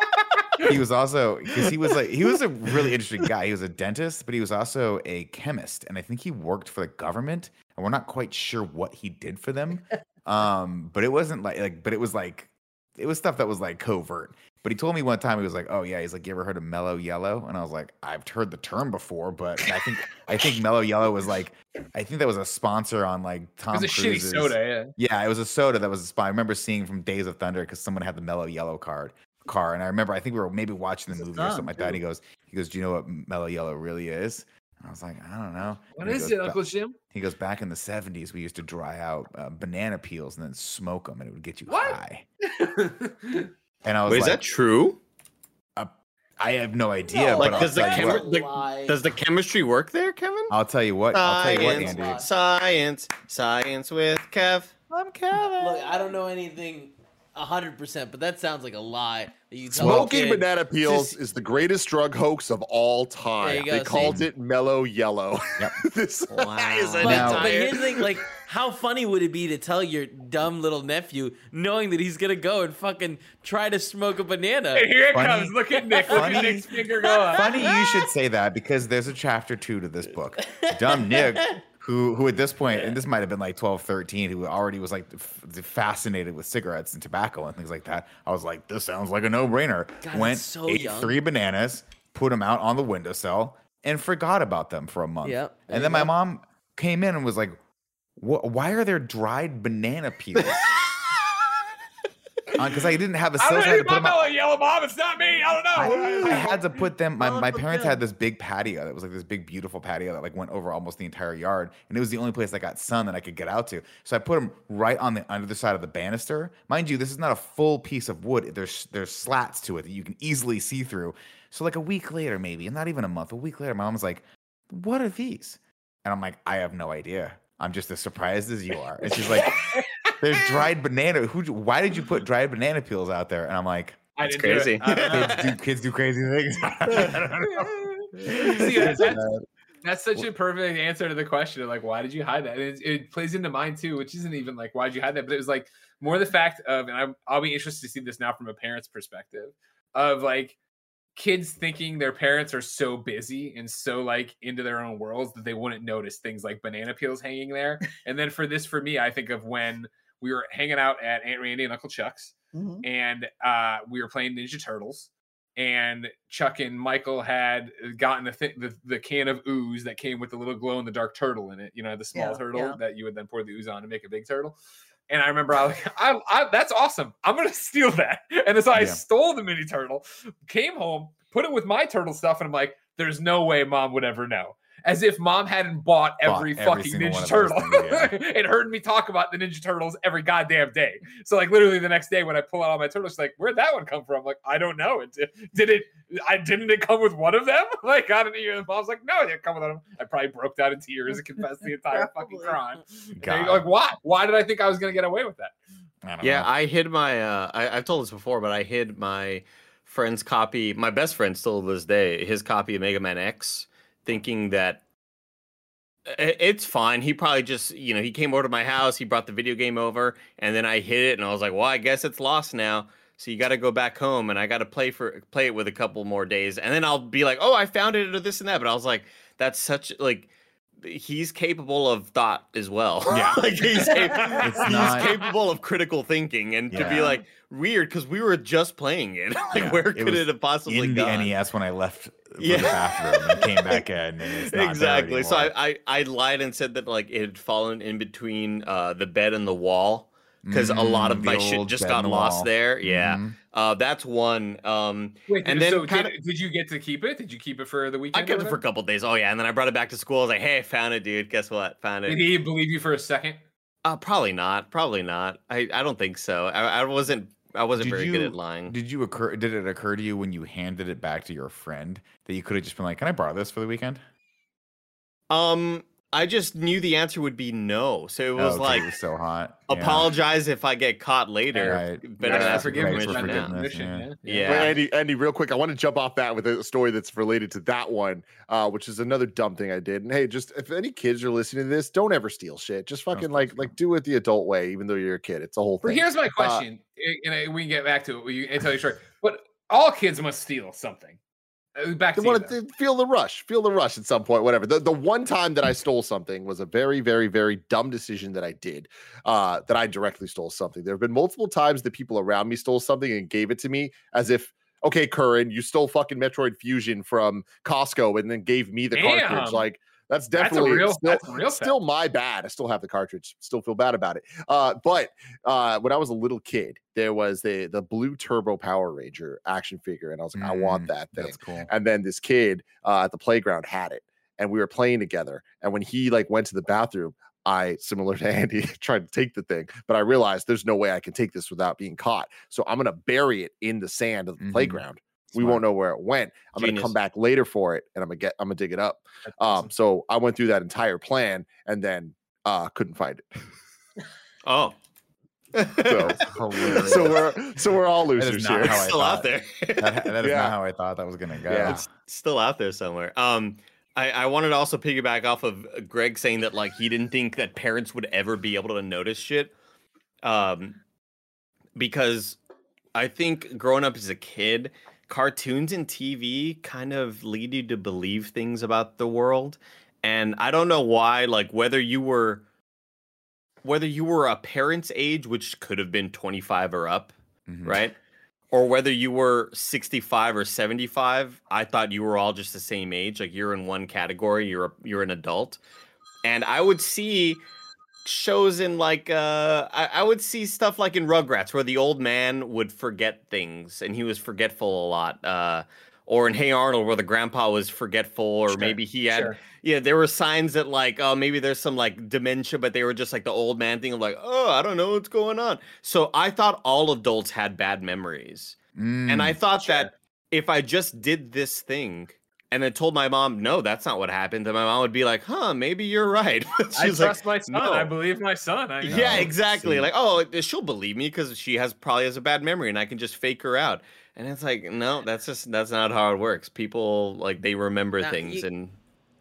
he was also because he was like he was a really interesting guy. He was a dentist, but he was also a chemist, and I think he worked for the government. And we're not quite sure what he did for them. Um, but it wasn't like like, but it was like it was stuff that was like covert. But he told me one time he was like, "Oh yeah," he's like, "You ever heard of Mellow Yellow?" And I was like, "I've heard the term before, but I think I think Mellow Yellow was like, I think that was a sponsor on like It Tom was a shitty Cruise's- soda. Yeah. yeah, it was a soda that was a spy. I remember seeing from Days of Thunder because someone had the mellow yellow card car, and I remember I think we were maybe watching the It's movie or something like that. And he goes, he goes, "Do you know what mellow yellow really is?" And I was like, "I don't know." What And he is goes, it, Uncle Jim? He goes, "Back in the '70s, we used to dry out uh, banana peels and then smoke them, and it would get you What? high." And I was Wait, is that true? "I have no idea." No, but Like, does the, chemi- the- does the chemistry work there, Kevin? I'll tell you what. I'll tell you what, Science, Andy. science, science with Kev. I'm Kevin. Look, I don't know anything hundred percent, but that sounds like a lie that you tell Smoking a banana peels just- is the greatest drug hoax of all time. you They go, called it mellow yellow. Yep. this Wow. is an But, Now- but here's the thing, like, how funny would it be to tell your dumb little nephew, knowing that he's gonna go and fucking try to smoke a banana? Hey, here it Funny- comes. Look at Nick. Look funny- at Nick's finger go up. Funny you should say that because there's a chapter two to this book. Dumb Nick, who who at this point, and this might have been like 12, 13, who already was like f- fascinated with cigarettes and tobacco and things like that. I was like, this sounds like a no brainer. Went, so ate young. three bananas, put them out on the windowsill, and forgot about them for a month. Yep, and then my go. mom came in and was like, why are there dried banana peels? Uh, because I didn't have a I still don't had know to put about 'em out- yellow, mom. It's not me. I don't know. I, I had to put them. My, oh, my parents had this big patio that was like this big, beautiful patio that like went over almost the entire yard, and it was the only place I got sun that I could get out to. So I put them right on the under the side of the banister. Mind you, this is not a full piece of wood. There's there's slats to it that you can easily see through. So like a week later, maybe, and not even a month, a week later, my mom's like, "What are these?" And I'm like, "I have no idea. I'm just as surprised as you are." And she's like, "There's dried banana. Who? Why did you put dried banana peels out there?" And I'm like. I That's didn't do it. crazy. Don't kids do kids do crazy things. See, that's, that's, that's such a perfect answer to the question of like, why did you hide that? And it, it plays into mine too, which isn't even like, why did you hide that? But it was like more the fact of, and I'm, I'll be interested to see this now from a parent's perspective of like, kids thinking their parents are so busy and so like into their own worlds that they wouldn't notice things like banana peels hanging there. and then for this, for me, I think of when we were hanging out at Aunt Randy and Uncle Chuck's, Mhm. and uh, we were playing Ninja Turtles. And Chuck and Michael had gotten the, th- the the can of ooze that came with the little glow in the dark turtle in it. You know, the small Yeah, turtle yeah. that you would then pour the ooze on to make a big turtle. And I remember I was like, I, I, that's awesome. I'm gonna steal that. And so I Yeah. stole the mini turtle, came home, put it with my turtle stuff, and I'm like, there's no way mom would ever know. As if mom hadn't bought Bought every every fucking single one Ninja Turtle things, and heard me talk about the Ninja Turtles every goddamn day. So like literally the next day when I pull out all my turtles, she's like, where'd that one come from? I'm like, I don't know. It did, did it I didn't it come with one of them? Like I don't know. And mom's like, no, it didn't come with them. I probably broke down in tears and confessed the entire fucking crime. And God. you're like, why? Why did I think I was gonna get away with that? I Yeah, know. I hid my. Uh, I, I've told this before, but I hid my friend's copy. My best friend still to this day, his copy of Mega Man X, thinking that it's fine. He probably just, you know, he came over to my house, he brought the video game over, and then I hit it, and I was like, well, I guess it's lost now. So you got to go back home, and I got to play for play it with a couple more days, and then I'll be like, oh, I found it or this and that. But I was like, that's such like. He's capable of thought as well. Yeah. like he's, cap- he's not- capable of critical thinking, and to be like weird because we were just playing it. like, Yeah, where it could was it have possibly in the? NES when I left for Yeah. the bathroom and came back in. And it's not exactly. So I. I I lied and said that like it had fallen in between uh, the bed and the wall because a lot Mm, of my shit just bed got lost wall. there. Yeah, Mhm. uh, that's one. Um, Wait, And and then so kinda- did, did you get to keep it? Did you keep it for the weekend? I kept it for a whatever? couple days. Oh yeah, and then I brought it back to school. I was like, "Hey, I found it, dude. Guess what? Found it." Did he believe you for a second? Uh, probably not. Probably not. I, I don't think so. I, I wasn't. I wasn't Did very good at lying. Did you occur? Did it occur to you when you handed it back to your friend that you could have just been like, "Can I borrow this for the weekend?" Um, I just knew the answer would be no. So it was Oh, 'cause like, it was so hot. Yeah. apologize if I get caught later. Right. Better Ask than Yeah, for ask for forgiveness, for permission not now. forgiveness. yeah. Yeah. But Andy, Andy, real quick, I want to jump off that with a story that's related to that one, uh, which is another dumb thing I did. And hey, just if any kids are listening to this, don't ever steal shit. Just fucking steal like shit. like do it the adult way, even though you're a kid. It's a whole thing. But thing. here's my question, and we can get back to it. We can tell you short. But all kids must steal something. Uh, Back They to want to feel the rush, feel the rush at some point, whatever. The, the one time that I stole something was a very, very, very dumb decision that I did, uh, that I directly stole something. There have been multiple times that people around me stole something and gave it to me as if, okay, Curran, you stole fucking Metroid Fusion from Costco and then gave me the cartridge. Like, that's That's definitely real- still, that's real still my bad. I still have the cartridge. Still feel bad about it. Uh, but uh, when I was a little kid, there was the the blue Turbo Power Ranger action figure, and I was like, I want Mm, that thing. That's cool. And then this kid uh, at the playground had it, and we were playing together. And when he like went to the bathroom, I, similar to Andy, tried to take the thing, but I realized there's no way I can take this without being caught. So I'm gonna bury it in the sand of the Mhm. playground. We won't know where it went. I'm gonna come back later for it, and I'm gonna get, I'm gonna dig it up. That's Um, awesome. so I went through that entire plan, and then uh, couldn't find it. Oh. So, so we're so we're all That is losers not here. how I still thought. out there. that, that is Yeah. not how I thought that was gonna go. Yeah. it's still out there somewhere. Um, I, I wanted to also piggyback off of Greg saying that like he didn't think that parents would ever be able to notice shit. Um, because I think growing up as a kid, cartoons and TV kind of lead you to believe things about the world, and I don't know why. Like whether you were whether you were a parent's age, which could have been twenty five or up, Mhm. right? Or whether you were 65 or 75, I thought you were all just the same age. Like you're in one category, you're a, you're an adult. And I would see shows in like uh I, I would see stuff like in Rugrats where the old man would forget things and he was forgetful a lot. Uh or in Hey Arnold where the grandpa was forgetful or Sure, maybe he had Sure. yeah, there were signs that like, oh, maybe there's some like dementia, but they were just like the old man thing of like, oh, I don't know what's going on. So I thought all adults had bad memories. And I Mm, thought sure. that if I just did this thing and then told my mom, no, that's not what happened, then my mom would be like, huh, maybe you're right. I She's trust like, my son. I believe my son. I, yeah, No, exactly. see. Like, oh, she'll believe me because she has probably has a bad memory and I can just fake her out. And it's like, no, that's just that's not how it works. People like they remember Now, things you- and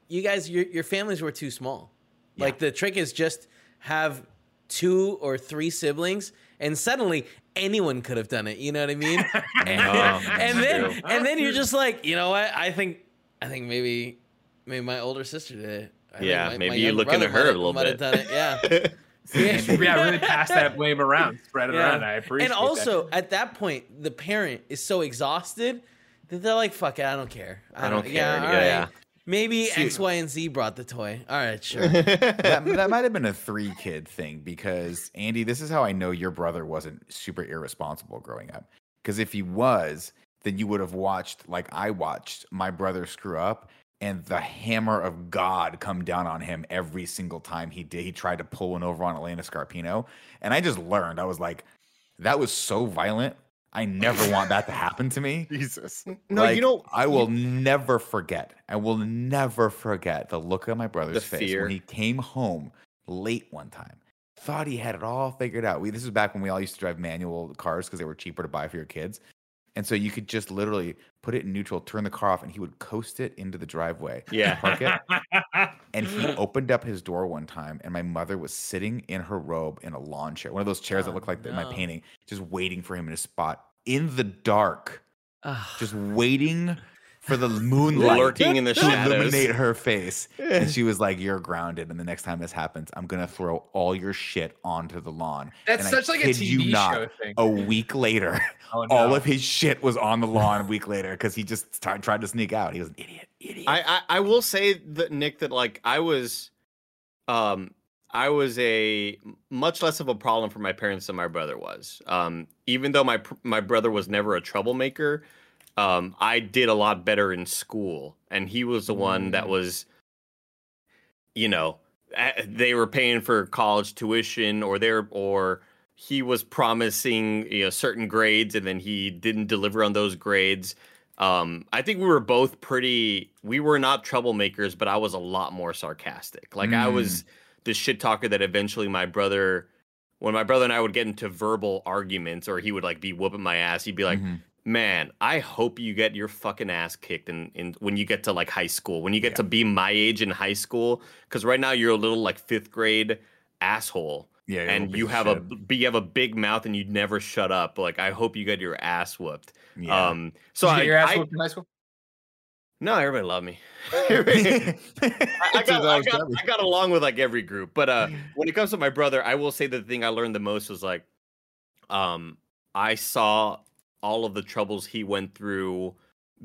you guys, your your families were too small. Yeah. Like the trick is just have two or three siblings and suddenly anyone could have done it. You know what I mean? and, No, and then true. and then you're just like, you know what? I think I think maybe maybe my older sister did it. I Yeah, my- maybe my you young look into brother her a might- little might have bit. done it. Yeah. Yeah. yeah, really pass that blame around, spread it Yeah. around. I appreciate it. and that. also at that point, the parent is so exhausted that they're like, "Fuck it, I don't care. I don't Yeah, care. all Yeah, right. yeah. Maybe See- X, Y, and Z brought the toy. All right, sure. that, that might have been a three kid thing because Andy, this is how I know your brother wasn't super irresponsible growing up. Because if he was, then you would have watched like I watched my brother screw up and the hammer of God come down on him every single time he did. He tried to pull one over on Atlanta Scarpino. And I just learned, I was like, that was so violent. I never want that to happen to me. Jesus. No, Like, you know, I will never forget. I will never forget the look on my brother's face fear. when he came home late one time. Thought he had it all figured out. We this is back when we all used to drive manual cars because they were cheaper to buy for your kids. And so you could just literally put it in neutral, turn the car off, and he would coast it into the driveway. Yeah. Park it. And he opened up his door one time, and my mother was sitting in her robe in a lawn chair, one of those chairs that Oh, look like the- my painting, just waiting for him in a spot in the dark, just waiting for the moonlight Lurking in the to shadows. illuminate her face. And she was like, "You're grounded, and the next time this happens, I'm gonna throw all your shit onto the lawn." That's And I such like a TV you not, show thing. A week later, Oh, all of his shit was on the lawn. A week later, because he just tried, tried to sneak out. He was an idiot, idiot. I, I I will say that Nick that like I was, um, I was a much less of a problem for my parents than my brother was. Um, even though my my brother was never a troublemaker, um, I did a lot better in school, and he was the one that was, you know, they were paying for college tuition, or they're or he was promising you know certain grades, and then he didn't deliver on those grades. Um, I think we were both pretty. We were not troublemakers, but I was a lot more sarcastic. Like I was the shit talker that eventually my brother, when my brother and I would get into verbal arguments, or he would like be whooping my ass, he'd be like, Mhm. "Man, I hope you get your fucking ass kicked in, in when you get to like high school, when you get Yeah. to be my age in high school, because right now you're a little like fifth grade asshole." yeah, and you have a shit. b- you have a big mouth and you never shut up. Like I hope you get your ass whooped. yeah. Um, so I, your ass I- whooped in high school? no, everybody loved me. I, I got, I, got, I got along with like every group, but uh, when it comes to my brother, I will say the thing I learned the most was like, um, I saw all of the troubles he went through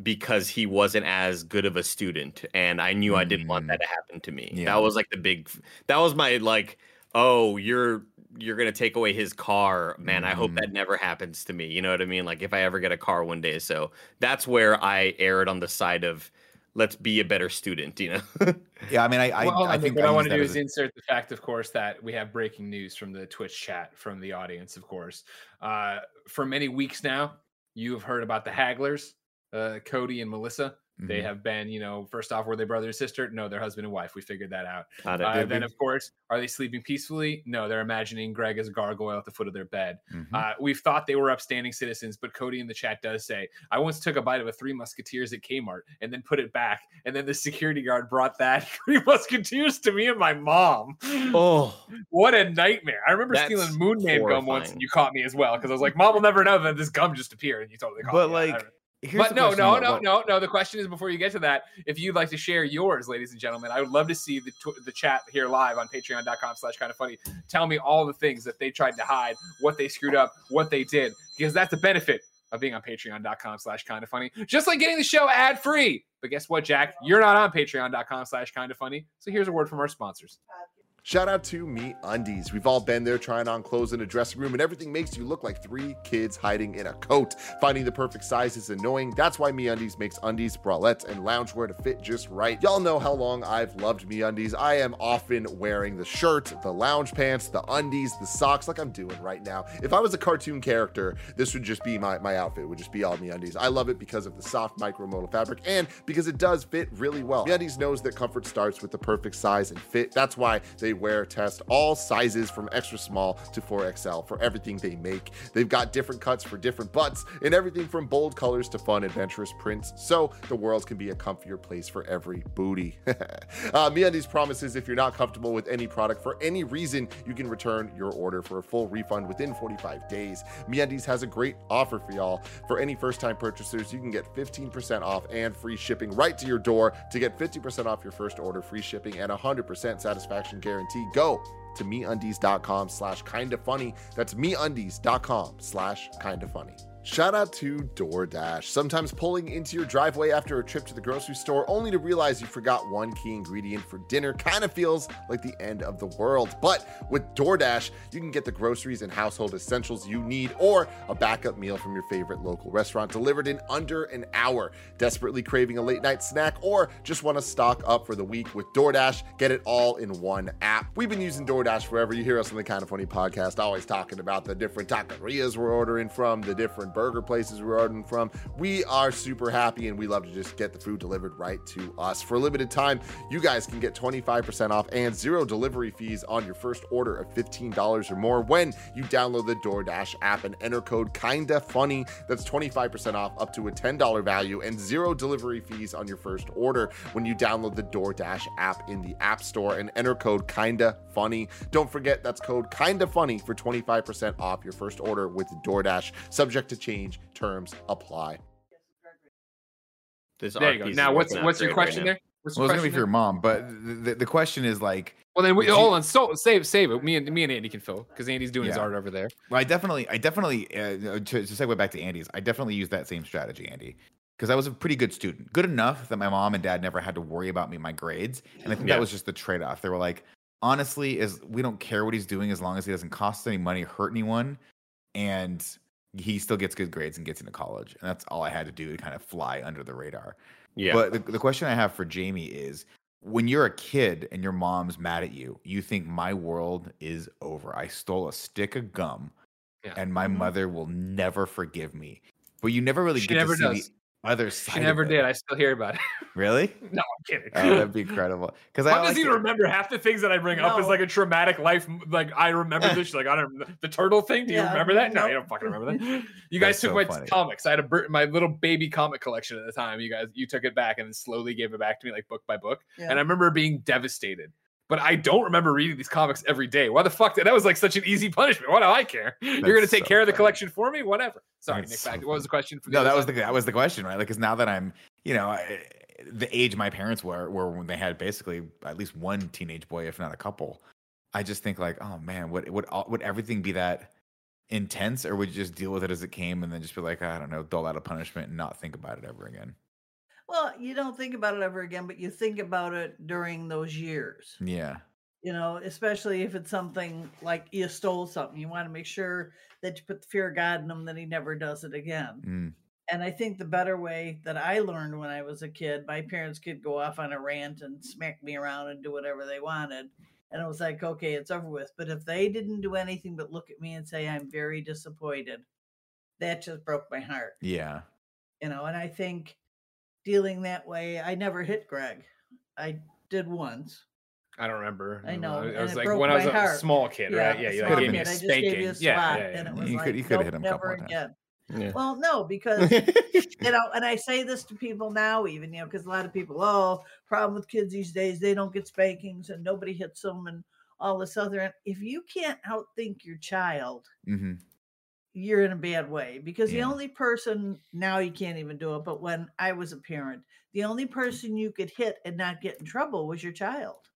because he wasn't as good of a student, and I knew I didn't want that to happen to me. Yeah. That was like the big. That was my like. Oh, you're you're gonna take away his car, man. I hope that never happens to me. You know what I mean? Like if I ever get a car one day. So that's where I erred on the side of let's be a better student. You know. yeah, I mean, I, I, well, hold I think what I, use want to do is a- insert the fact, of course, that we have breaking news from the Twitch chat from the audience. Of course, uh, for many weeks now, you have heard about the Hagglers, uh, Cody and Melissa. They Mhm. have been, you know, first off, were they brother and sister? No, they're husband and wife. We figured that out. It. Uh, then, of course, are they sleeping peacefully? No, they're imagining Greg as a gargoyle at the foot of their bed. Mhm. Uh, we've thought they were upstanding citizens, but Cody in the chat does say, I once took a bite of a Three Musketeers at Kmart and then put it back. And then the security guard brought that Three Musketeers to me and my mom. oh, What a nightmare. I remember stealing Moon Man gum once and you caught me as well because I was like, Mom will never know that this gum just appeared. And you totally caught But me. I- like, here's but no, no, about no, what- no, no. The question is before you get to that, if you'd like to share yours, ladies and gentlemen, I would love to see the tw- the chat here live on patreon.com slash kind of funny. Tell me all the things that they tried to hide, what they screwed up, what they did, because that's the benefit of being on patreon.com slash kind of funny. Just like getting the show ad free. But guess what, Jack? You're not on patreon.com slash kind of funny. So here's a word from our sponsors. Uh, Shout out to MeUndies. We've all been there trying on clothes in a dressing room, and everything makes you look like three kids hiding in a coat. Finding the perfect size is annoying. That's why MeUndies makes undies, bralettes, and loungewear to fit just right. Y'all know how long I've loved MeUndies. I am often wearing the shirt, the lounge pants, the undies, the socks, like I'm doing right now. If I was a cartoon character, this would just be my, my outfit. It would just be all MeUndies. I love it because of the soft micromodal fabric and because it does fit really well. MeUndies knows that comfort starts with the perfect size and fit. That's why they wear test all sizes from extra small to 4XL for everything they make. They've got different cuts for different butts and everything from bold colors to fun, adventurous prints, so the world can be a comfier place for every booty. uh, MeUndies promises if you're not comfortable with any product for any reason, you can return your order for a full refund within 45 days. MeUndies has a great offer for y'all. For any first-time purchasers, you can get 15% off and free shipping right to your door. To get 50% off your first order, free shipping, and 100% satisfaction guarantee, go to meundies.com slash kinda funny. That's meundies.com slash kinda funny. Shout out to DoorDash. Sometimes pulling into your driveway after a trip to the grocery store only to realize you forgot one key ingredient for dinner kind of feels like the end of the world. But with DoorDash, you can get the groceries and household essentials you need or a backup meal from your favorite local restaurant delivered in under an hour. Desperately craving a late night snack or just want to stock up for the week with DoorDash, get it all in one app. We've been using DoorDash forever. You hear us on the Kind of Funny podcast always talking about the different taquerias we're ordering from, the different burger places we're ordering from. We are super happy and we love to just get the food delivered right to us. For a limited time, you guys can get 25% off and zero delivery fees on your first order of $15 or more when you download the DoorDash app and enter code kinda funny. That's 25% off up to a $10 value and zero delivery fees on your first order when you download the DoorDash app in the App Store and enter code kinda funny. Don't forget that's code kinda funny for 25% off your first order with DoorDash. Subject to change, terms apply. This There you go. Now, what's what's your great right question there? What's Well, it's gonna be for your mom, but the, the, the question is like, Well, then we, you- hold on. So save save it. Me and me and Andy can fill because Andy's doing his art over there. Well, I definitely, I definitely, uh, to, to segue back to Andy's, I definitely use that same strategy, Andy, because I was a pretty good student, good enough that my mom and dad never had to worry about me my grades, and I think Yeah. that was just the trade off. They were like, honestly, is we don't care what he's doing as long as he doesn't cost any money, hurt anyone, and he still gets good grades and gets into college, and that's all I had to do to kind of fly under the radar. Yeah. But the, the question I have for Jamie is when you're a kid and your mom's mad at you, you think my world is over. I stole a stick of gum Yeah. and my Mhm. mother will never forgive me. But you never really She get never to see does. the other side. She of never it. did. I still hear about it. Really? no, I'm kidding. Oh, that'd be incredible. Because I Mom like doesn't even to- remember half the things that I bring up as No. like a traumatic life. Like I remember this. She's like, I don't. The turtle thing. Do you Yeah, remember that? No, you don't fucking remember that. You guys took so my funny. comics. I had a my little baby comic collection at the time. You guys, you took it back and then slowly gave it back to me, like book by book. Yeah. And I remember being devastated. But I don't remember reading these comics every day. Why the fuck? Did, that was like such an easy punishment. Why do I care? You're gonna take so care of the collection for me. Whatever. Sorry, That's Nick. so Back. What was the question? For No, that was the that was the question, right? Like, because now that I'm, you know, I, the age my parents were, were when they had basically at least one teenage boy, if not a couple. I just think like, oh man, would would would everything be that intense, or would you just deal with it as it came and then just be like, I don't know, dole out a punishment and not think about it ever again? Well, you don't think about it ever again, but you think about it during those years. Yeah, You know, especially if it's something like you stole something, you want to make sure that you put the fear of God in him that he never does it again. Mm. And I think the better way that I learned when I was a kid, my parents could go off on a rant and smack me around and do whatever they wanted. And it was like, okay, it's over with. But if they didn't do anything but look at me and say, I'm very disappointed, that just broke my heart. yeah. You know, and I think dealing that way, I never hit Greg. I did once. I don't remember. I know, It and was it like when I was a heart. small kid, right? Yeah, a you small like gave me kid. a I just spanking. gave you a yeah, yeah, yeah. and it was You like, could- you coulda nope, hit him a couple never times. again. Yeah. Well, no, because you know, and I say this to people now, even you know, because a lot of people, oh, problem with kids these days, they don't get spankings and nobody hits them and all this other. And if you can't outthink your child, hmm you're in a bad way because the only person now you can't even do it. But when I was a parent, the only person you could hit and not get in trouble was your child.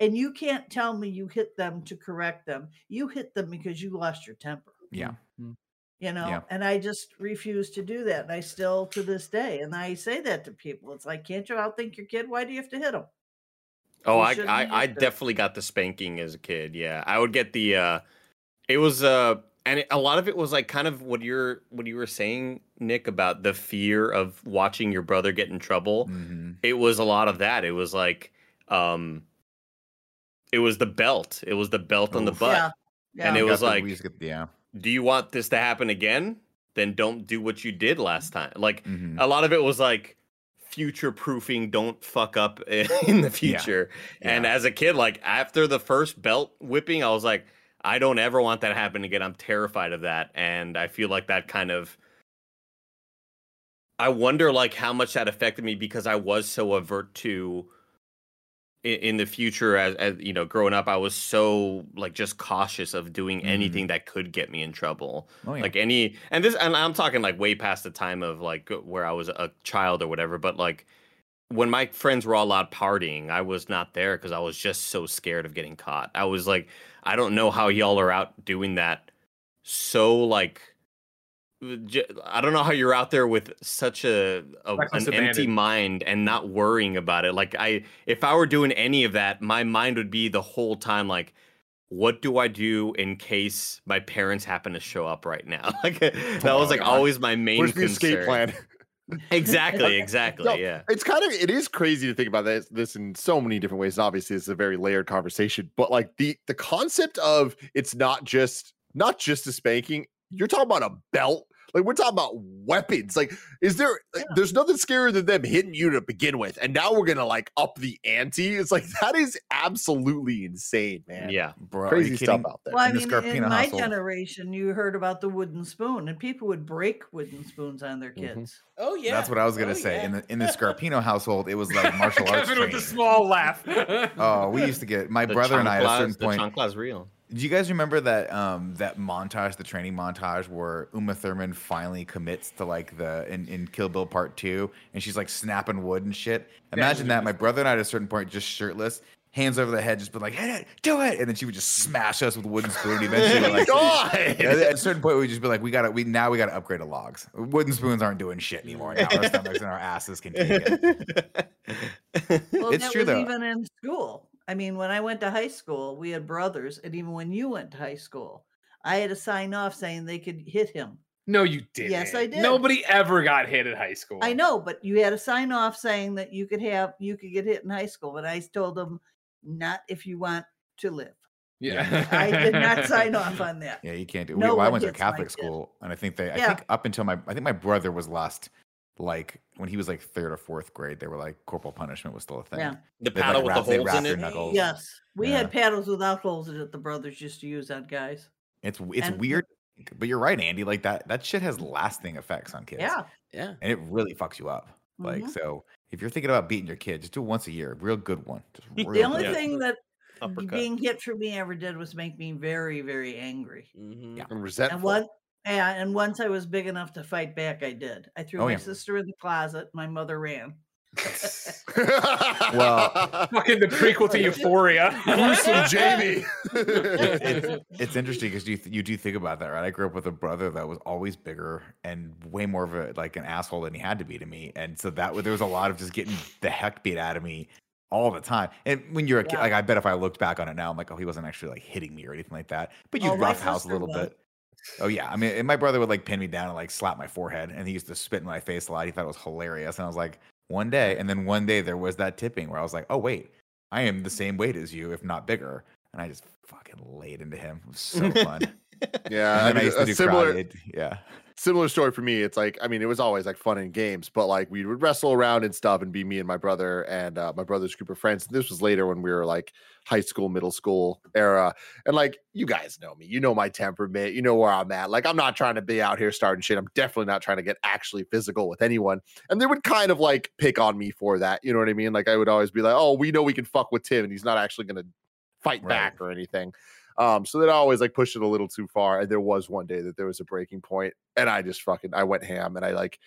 And you can't tell me you hit them to correct them. You hit them because you lost your temper Yeah. you know Yeah. and i just refuse to do that and i still to this day and i say that to people it's like can't you outthink your kid why do you have to hit them Oh, You I I, I definitely got the spanking as a kid. Yeah, I would get the. uh It was uh, and it, a lot of it was like kind of what you're what you were saying, Nick, about the fear of watching your brother get in trouble. hmm It was a lot of that. It was like, um, it was the belt. It was the belt on the butt. yeah yeah And it was like- we used to get- yeah. Do you want this to happen again? Then don't do what you did last time. Like hmm a lot of it was like future proofing don't fuck up in the future. And Yeah. as a kid, like after the first belt whipping, I was like, I don't ever want that to happen again. I'm terrified of that. And I feel like that kind of I wonder like how much that affected me because I was so avert to in, in the future as, as you know growing up I was so like just cautious of doing Mhm. anything that could get me in trouble Oh, yeah. like any and this and i'm talking like way past the time of like where i was a child or whatever but like when my friends were all out partying i was not there because i was just so scared of getting caught i was like i don't know how y'all are out doing that so like I don't know how you're out there with such a, a an empty mind and not worrying about it. Like I, if I were doing any of that, my mind would be the whole time like, what do I do in case my parents happen to show up right now? Like that oh was like God. always my main Where's the escape plan? Exactly, exactly. No, yeah. It's kind of it is crazy to think about this this in so many different ways. And obviously, it's a very layered conversation. But like the the concept of it's not just not just a spanking. You're talking about a belt. Like we're talking about weapons. Like, is there? Like, There's nothing scarier than them hitting you to begin with, and now we're gonna like up the ante. It's like that is absolutely insane, man. Yeah. Bro, crazy stuff out there. Well, I in the mean, Scarpino in my household. generation, you heard about the wooden spoon, and people would break wooden spoons on their Mhm. kids. Oh yeah, That's what I was gonna Oh, say. In the in the Scarpino household, it was like martial arts Kevin with a small laugh. Oh, we used to get my The brother and I at a chanclas- certain the point. chancla's real. Do you guys remember that um that montage, the training montage where Uma Thurman finally commits to like the in, in Kill Bill Part Two and she's like snapping wood and shit? Imagine that. My brother and I at a certain point just shirtless, hands over the head, just been like, hit it, do it, and then she would just smash us with a wooden spoon. Eventually, we're like, God! At a certain point, we'd just be like, we gotta, we now we gotta upgrade to logs. Wooden spoons aren't doing shit anymore. Now our stomachs and our asses can take it. Well, It's that true, was though. even in school. I mean, when I went to high school, we had brothers, and even when you went to high school, I had to sign off saying they could hit him. no, you didn't. Yes, I did. Nobody ever got hit at high school. I know, but you had to sign off saying that you could have you could get hit in high school. But I told them not if you want to live. Yeah. I did not sign off on that. Yeah, you can't do. No we, well, I went to a gets my Catholic kid. school, and I think they. I Yeah. think up until my, I think my brother was last, like when he was like third or fourth grade. They were like corporal punishment was still a thing. Yeah. The They'd, like, paddle with wrap- the holes in it. knuckles. Yes, we Yeah. had paddles without holes that the brothers used to use on guys. It's it's And- weird, but you're right, Andy. Like that that shit has lasting effects on kids. Yeah, yeah. and it really fucks you up. Like Mhm. so, if you're thinking about beating your kid, just do it once a year, real good one. Just real the only good. thing that Uppercut. being hit for me ever did was make me very, very angry. Mhm. Yeah. And resentful. And one, yeah, and once I was big enough to fight back, I did. I threw Oh, my yeah. sister in the closet. My mother ran. well, Fucking the prequel to Euphoria. gruesome Jamie. it's, it's interesting because you th- you do think about that, right? I grew up with a brother that was always bigger and way more of a like an asshole than he had to be to me, and so that w- there was a lot of just getting the heck beat out of me all the time. And when you're a kid, Yeah. like I bet if I looked back on it now, I'm like, oh, he wasn't actually like hitting me or anything like that, but you Oh, my roughhouse a sister little was. bit. Oh yeah, I mean, my brother would like pin me down and like slap my forehead, and he used to spit in my face a lot. He thought it was hilarious, and I was like, one day, and then one day there was that tipping where I was like, oh wait, I am the same weight as you, if not bigger, and I just fucking laid into him. It was so fun. yeah, and then I I used to a do similar karate. Yeah, similar story for me. It's like I mean, it was always like fun and games, but like we would wrestle around and stuff, and be me and my brother and uh, my brother's group of friends. This was later when we were like high school, middle school era, and like you guys know me, you know my temperament, you know where I'm at. Like I'm not trying to be out here starting shit. I'm definitely not trying to get actually physical with anyone. And they would kind of like pick on me for that. You know what I mean? Like I would always be like, oh, we know we can fuck with Tim, and he's not actually gonna fight Right. back or anything. Um, so they'd always like push it a little too far. And there was one day that there was a breaking point, and I just fucking I went ham and I like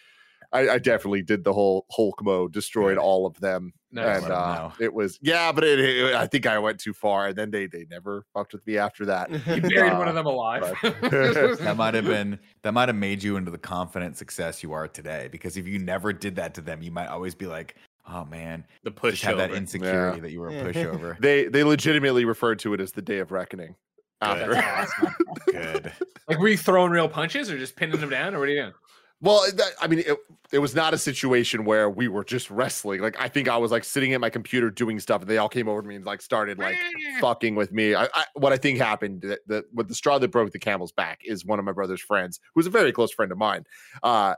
I, I definitely did the whole Hulk mode, destroyed Yeah. all of them. Nice. And uh, it was yeah, but it, it- I think I went too far, and then they they never fucked with me after that. You buried one Uh, of them alive. that might have been that might have made you into the confident success you are today. Because if you never did that to them, you might always be like, oh man, The just push have that over. insecurity that you were a pushover. They they legitimately referred to it as the day of reckoning. Good. After. Good. like, were you throwing real punches or just pinning them down, or what are you doing? Well, that, I mean, it, it was not a situation where we were just wrestling. Like, I think I was like sitting at my computer doing stuff, and they all came over to me and like started like fucking with me. I, I, what I think happened that, that what the straw that broke the camel's back is one of my brother's friends, who's a very close friend of mine. Uh,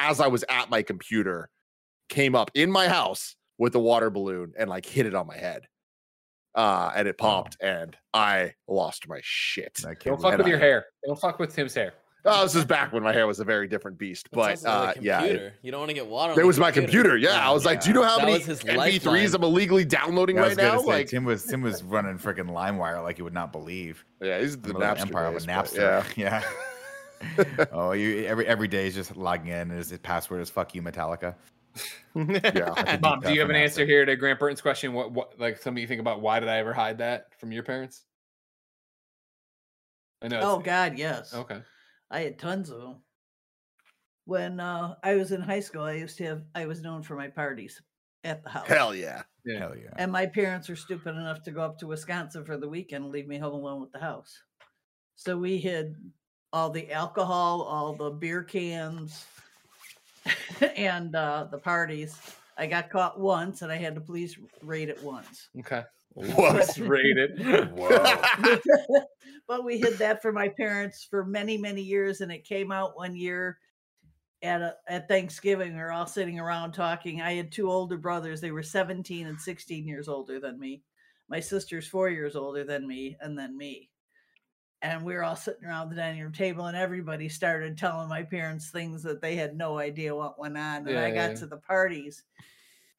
as I was at my computer, came up in my house with a water balloon and like hit it on my head. Uh, and it popped, and I lost my shit. I can't Don't fuck And with your I- hair. Don't fuck with Tim's hair. Oh, this is back when my hair was a very different beast. That's But also uh, yeah, it- you don't want to get water. on That the was my computer. Yeah, I was like, do you know how That many was his MP3s lifeline. I'm illegally downloading I was right now? say, Like, Tim was Tim was running freaking LimeWire like you would not believe. yeah, he's the The Napster empire of a Napster. Yeah, Yeah. oh, you every every day is just logging in. and His his password is "fuck you, Metallica." Yeah. I Mom, do you have an Napster. answer here to Grant Burton's question? What, what, like, something you think about? Why did I ever hide that from your parents? I know. Oh God, yes. Okay. I had tons of them. When uh, I was in high school, I used to have. I was known for my parties at the house. Hell yeah. Yeah. Hell yeah. And my parents were stupid enough to go up to Wisconsin for the weekend and leave me home alone with the house. So we hid all the alcohol, all the beer cans, and uh, the parties. I got caught once and I had the police raid it once. Okay. What? Let's rate it. Whoa. but we hid that for my parents for many, many years. And it came out one year at a, at Thanksgiving. We were all sitting around talking. I had two older brothers. They were 17 and 16 years older than me. My sister's four years older than me, and then me. And we were all sitting around the dining room table, and everybody started telling my parents things that they had no idea what went on. And Yeah, I got yeah. to the parties,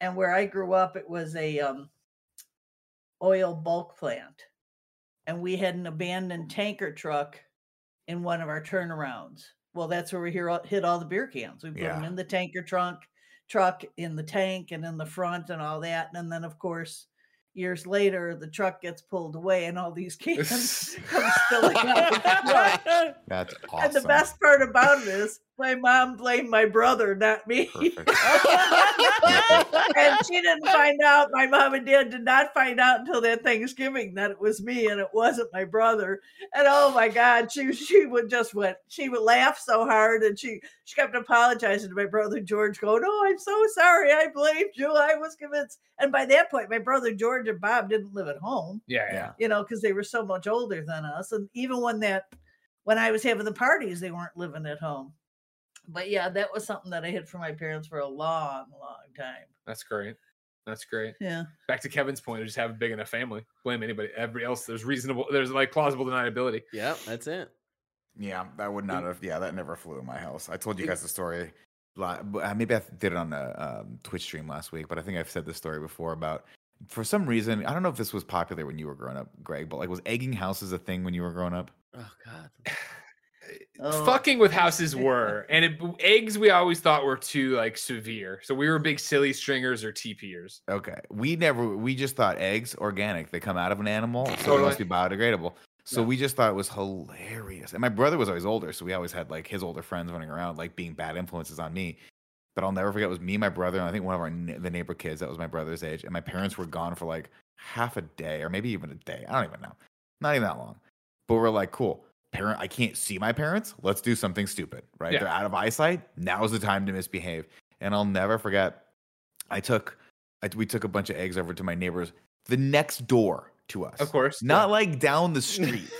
and where I grew up, it was a um, oil bulk plant and we had an abandoned tanker truck in one of our turnarounds. Well, that's where we hear all, hid all the beer cans. We put them in the tanker trunk, truck in the tank and in the front and all that. And then, of course, years later, the truck gets pulled away and all these cans come spilling out the truck. That's awesome. And the best part about it is my mom blamed my brother, not me. And she didn't find out. My mom and dad did not find out until that Thanksgiving that it was me and it wasn't my brother. And oh my God, she she would just went. She would laugh so hard, and she she kept apologizing to my brother George, going, "Oh, I'm so sorry. I blamed you. I was convinced." And by that point, my brother George and Bob didn't live at home Yeah. Yeah. you know, because they were so much older than us. And even when that, when I was having the parties, they weren't living at home. But yeah, that was something that I hid from my parents for a long, long time. That's great. That's great. Yeah. Back to Kevin's point of just have a big enough family. Blame anybody. Everybody else. There's reasonable. There's like plausible deniability. Yeah, that's it. Yeah, that would not have. Yeah, that never flew in my house. I told you guys the story. la- but, uh, Maybe I did it on a um, Twitch stream last week, but I think I've said this story before about. For some reason, I don't know if this was popular when you were growing up, Greg, but like, was egging houses a thing when you were growing up? Oh God. Oh. Fucking with houses were, and it, eggs we always thought were too like severe. So we were big silly stringers or TPers. Okay, we never. We just thought eggs organic. They come out of an animal, so it must be biodegradable. So Yeah. we just thought it was hilarious. And my brother was always older, so we always had like his older friends running around, like being bad influences on me. But I'll never forget it was me, and my brother, and I think one of our the neighbor kids that was my brother's age, and my parents were gone for like half a day or maybe even a day. I don't even know, not even that long. But we're like, cool. Parent, I can't see my parents. Let's do something stupid, right? Yeah. They're out of eyesight. Now's the time to misbehave. And I'll never forget. I took, I, we took a bunch of eggs over to my neighbors, the next door to us. Of course, Not like down the street.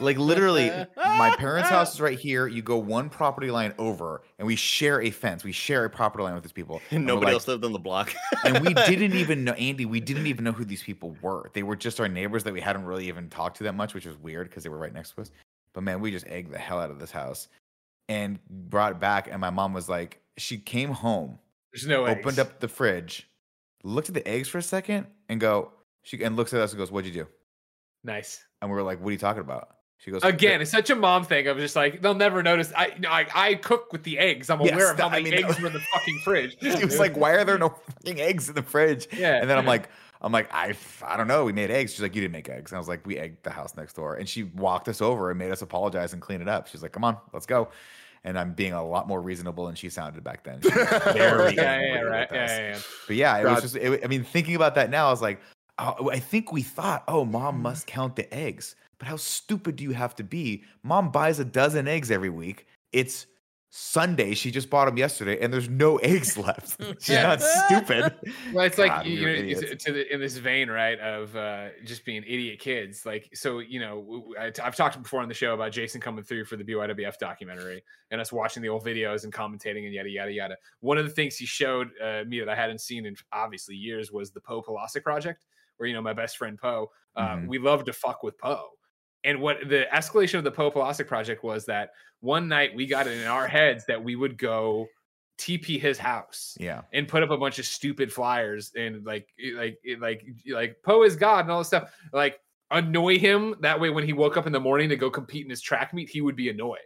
like literally, my parents' house is right here. You go one property line over, and we share a fence. We share a property line with these people. And Nobody like- else lived on the block. and we didn't even know Andy. We didn't even know who these people were. They were just our neighbors that we hadn't really even talked to that much, which was weird because they were right next to us. But man, we just egged the hell out of this house and brought it back. And my mom was like, she came home, There's no opened eggs. up the fridge, looked at the eggs for a second, and go. She and looks at us and goes, "What'd you do?" Nice. And we were like, "What are you talking about?" She goes, Again, it's such a mom thing. of just like they'll never notice. I, you know, I I cook with the eggs. I'm Yes, aware of how that- I many mean, eggs were in the fucking fridge. She was like, "Why are there no fucking eggs in the fridge?" Yeah. And then I'm like, I'm like, I, I don't know. We made eggs. She's like, you didn't make eggs. And I was like, we egged the house next door. And she walked us over and made us apologize and clean it up. She's like, come on, let's go. And I'm being a lot more reasonable than she sounded back then. Very yeah, yeah, right. Yeah, yeah, yeah. But yeah, it was just. It, I mean, thinking about that now, I was like, oh, I think we thought, oh, mom mm-hmm. must count the eggs. But how stupid do you have to be? Mom buys a dozen eggs every week. It's Sunday. She just bought them yesterday, and there's no eggs left. She's Yeah. not stupid. Well, it's God, like you know, it's- to the, in this vein, right, of uh, just being idiot kids. Like, so you know, w- w- I t- I've talked before on the show about Jason coming through for the BYWF documentary and us watching the old videos and commentating and yada yada yada. One of the things he showed uh, me that I hadn't seen in obviously years was the Poe Polasic project, where you know my best friend Poe, uh, Mhm. we love to fuck with Poe. And what the escalation of the Poe Polasic project was that one night we got it in our heads that we would go TP his house Yeah. and put up a bunch of stupid flyers and like like like like Poe is God and all this stuff. Like annoy him that way when he woke up in the morning to go compete in his track meet, he would be annoyed.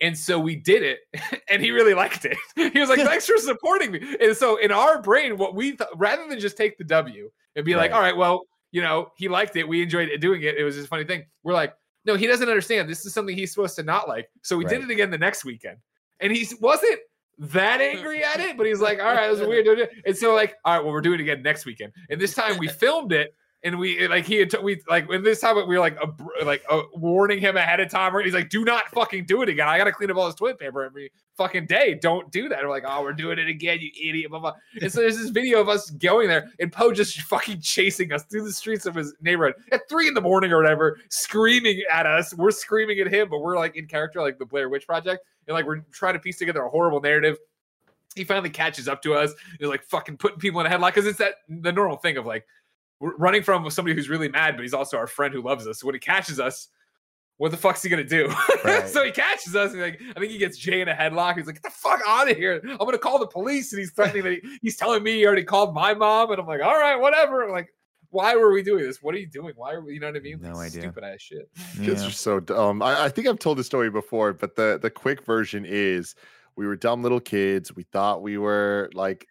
And so we did it, and he really liked it. He was like, "Thanks for supporting me." And so in our brain, what we th- rather than just take the W and be like, "All right, well, you know, he liked it. We enjoyed it doing it. It was just a funny thing." We're like, "No, he doesn't understand. This is something he's supposed to not like." So we did it again the next weekend, and he wasn't that angry at it, but he's like, all right, it was weird. And so like, all right, well, we're doing it again next weekend. And this time we filmed it. And we like he had t- we like when this time we were like a, like uh warning him ahead of time. He's like, "Do not fucking do it again. I gotta clean up all this toilet paper every fucking day. Don't do that." And we're like, "Oh, we're doing it again, you idiot!" Blah blah. And so there's this video of us going there, and Poe just fucking chasing us through the streets of his neighborhood at three in the morning or whatever, screaming at us. We're screaming at him, but we're like in character, like the Blair Witch Project, and like we're trying to piece together a horrible narrative he finally catches up to us. He's like fucking putting people in a headlock because it's that the normal thing of like we're running from somebody who's really mad, but he's also our friend who loves us. So when he catches us, what the fuck's he gonna do? Right. so he catches us, and like I think he gets Jay in a headlock. He's like, "Get the fuck out of here! I'm gonna call the police." And he's threatening that he, he's telling me he already called my mom, and I'm like, "All right, whatever." I'm like, why were we doing this? What are you doing? Why are we? You know what I mean? No Like, idea. Stupid ass shit. Kids Yeah. are so dumb. I, I think I've told this story before, but the the quick version is we were dumb little kids. We thought we were like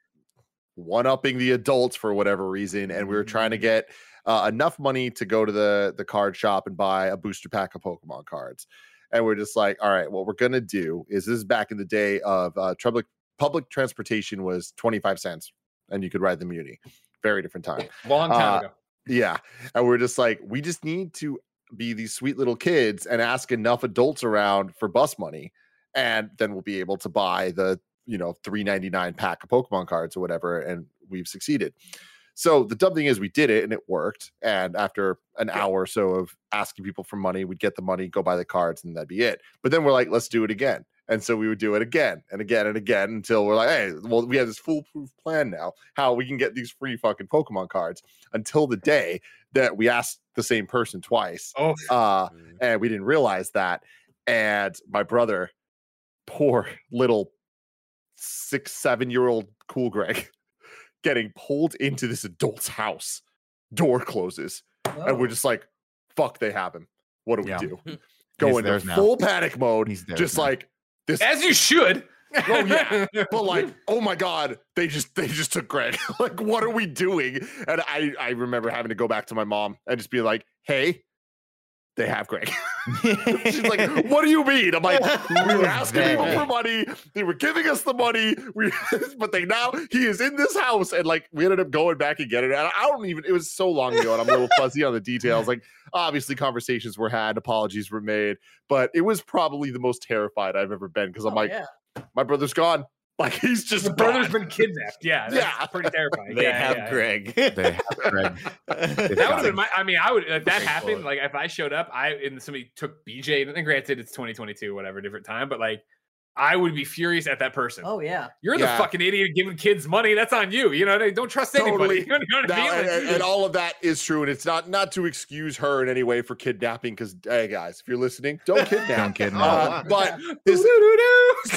one upping the adults for whatever reason, and we were trying to Mm. get uh, enough money to go to the the card shop and buy a booster pack of Pokemon cards. And we're just like, all right, what we're gonna do is this is back in the day of uh, public public transportation was twenty five cents, and you could ride the Muni. Very different time. Long time Uh, ago. Yeah. And we're just like, we just need to be these sweet little kids and ask enough adults around for bus money. And then we'll be able to buy the, you know, 399 pack of Pokemon cards or whatever. And we've succeeded. So the dumb thing is we did it and it worked. And after an hour or so of asking people for money, we'd get the money, go buy the cards, and that'd be it. But then we're like, let's do it again. And so we would do it again and again and again until we're like, hey, well, we have this foolproof plan now, how we can get these free fucking Pokemon cards until the day that we asked the same person twice. Oh, Uh, and we didn't realize that. And my brother, poor little six, seven year old cool Greg, getting pulled into this adult's house. Door closes, and we're just like, fuck, they have him. What do we Yeah. do? Hmm. Go into theirs now. full panic mode, He's theirs just now. like this as you should. Oh, yeah. but like oh my god they just they just took greg like what are we doing and i i remember having to go back to my mom and just be like hey they have greg she's like what do you mean? I'm like we were asking people for money. They were giving us the money. We but they now he is in this house. And like we ended up going back and getting it. And i don't even it was so long ago and i'm a little fuzzy on the details. Like obviously conversations were had apologies were made but it was probably the most terrified i've ever been because i'm Oh, like yeah. my brother's gone. Like he's just The brother's gone. been kidnapped. Yeah, that's Yeah. pretty terrifying. They Yeah, have yeah, yeah. Greg. They have Greg. That would got have been my. I mean, I would if that happened. Like if I showed up, I and somebody took BJ. And granted, it's 2022, whatever, different time. But like, I would be furious at that person. Oh yeah. You're Yeah. the fucking idiot giving kids money. That's on you. You know, what I mean? don't trust anybody. You know what I mean? and, and- and all of that is true, and it's not not to excuse her in any way for kidnapping. Because hey, guys, if you're listening, don't kidnap. Don't kidnap. Uh, but this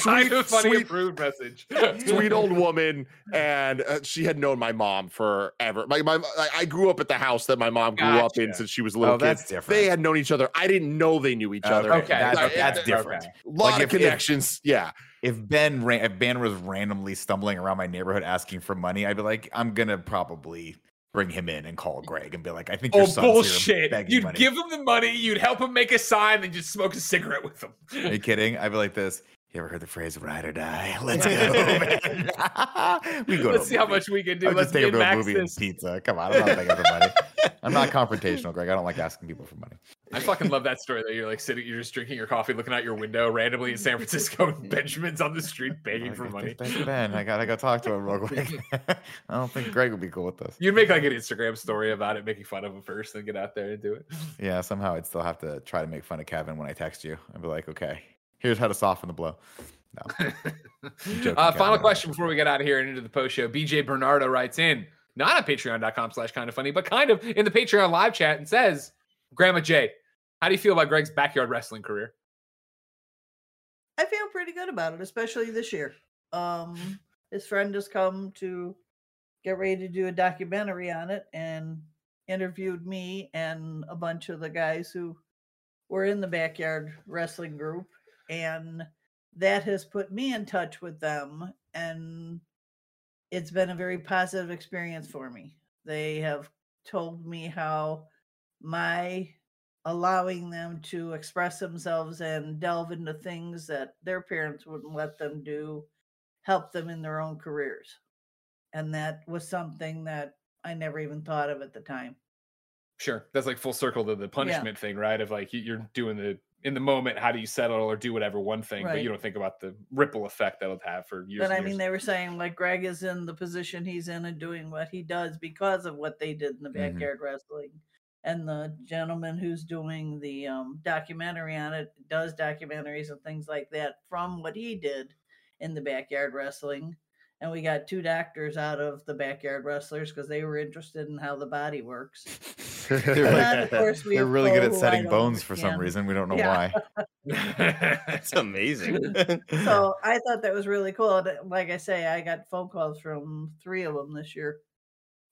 kind sweet, of funny sweet, approved message. sweet old woman, and uh, she had known my mom forever. My, my I- I grew up at the house that my mom grew up in since she was a little Oh, kid. that's different. They had known each other. I didn't know they knew each other. Okay, That's, Like, that's different. Okay. A lot Like, of if- if- connections. Yeah. If Ben ran, if Ben was randomly stumbling around my neighborhood asking for money, I'd be like, I'm gonna probably bring him in and call Greg and be like, I think your Oh son's bullshit! begging You'd money. give him the money. You'd help him make a sign, and just smoke a cigarette with him. Are you kidding? I'd be like this. You ever heard the phrase "ride or die"? Let's go. we go. Let's a see how much we can do. I'm Let's just taking to a movie and pizza. Come on, I'm not begging for money. I'm not confrontational, Greg. I don't like asking people for money. I fucking love that story that you're like sitting, you're just drinking your coffee, looking out your window randomly in San Francisco, and Benjamin's on the street begging for money. Ben, I gotta go talk to him real quick. I don't think Greg would be cool with this. You'd make like an Instagram story about it, making fun of him first, and get out there and do it. Yeah, somehow I'd still have to try to make fun of Kevin when I text you. I'd be like, okay, here's how to soften the blow. No. joking, uh, final question before we get out of here and into the post show. BJ Bernardo writes in, not on patreon.com slash kind of funny, but kind of in the Patreon live chat and says, Grandma Jay, how do you feel about Greg's backyard wrestling career? I feel pretty good about it, especially this year. Um, his friend has come to get ready to do a documentary on it and interviewed me and a bunch of the guys who were in the backyard wrestling group. And that has put me in touch with them. And it's been a very positive experience for me. They have told me how my allowing them to express themselves and delve into things that their parents wouldn't let them do help them in their own careers and that was something that i never even thought of at the time Sure. That's like full circle to the punishment thing, right? Of like you- you're doing the in the moment, how do you settle or do whatever one thing, but you don't think about the ripple effect that'll have for years. but i and mean they were saying like greg is in the position he's in and doing what he does because of what they did in the Mhm. backyard wrestling and the gentleman who's doing the um, documentary on it does documentaries and things like that from what he did in the backyard wrestling and we got two doctors out of the backyard wrestlers because they were interested in how the body works they're, like- of course, we they're really good at setting bones for some reason. We don't know Yeah. why. That's amazing. so I thought that was really cool. And, Like I say, I got phone calls from three of them this year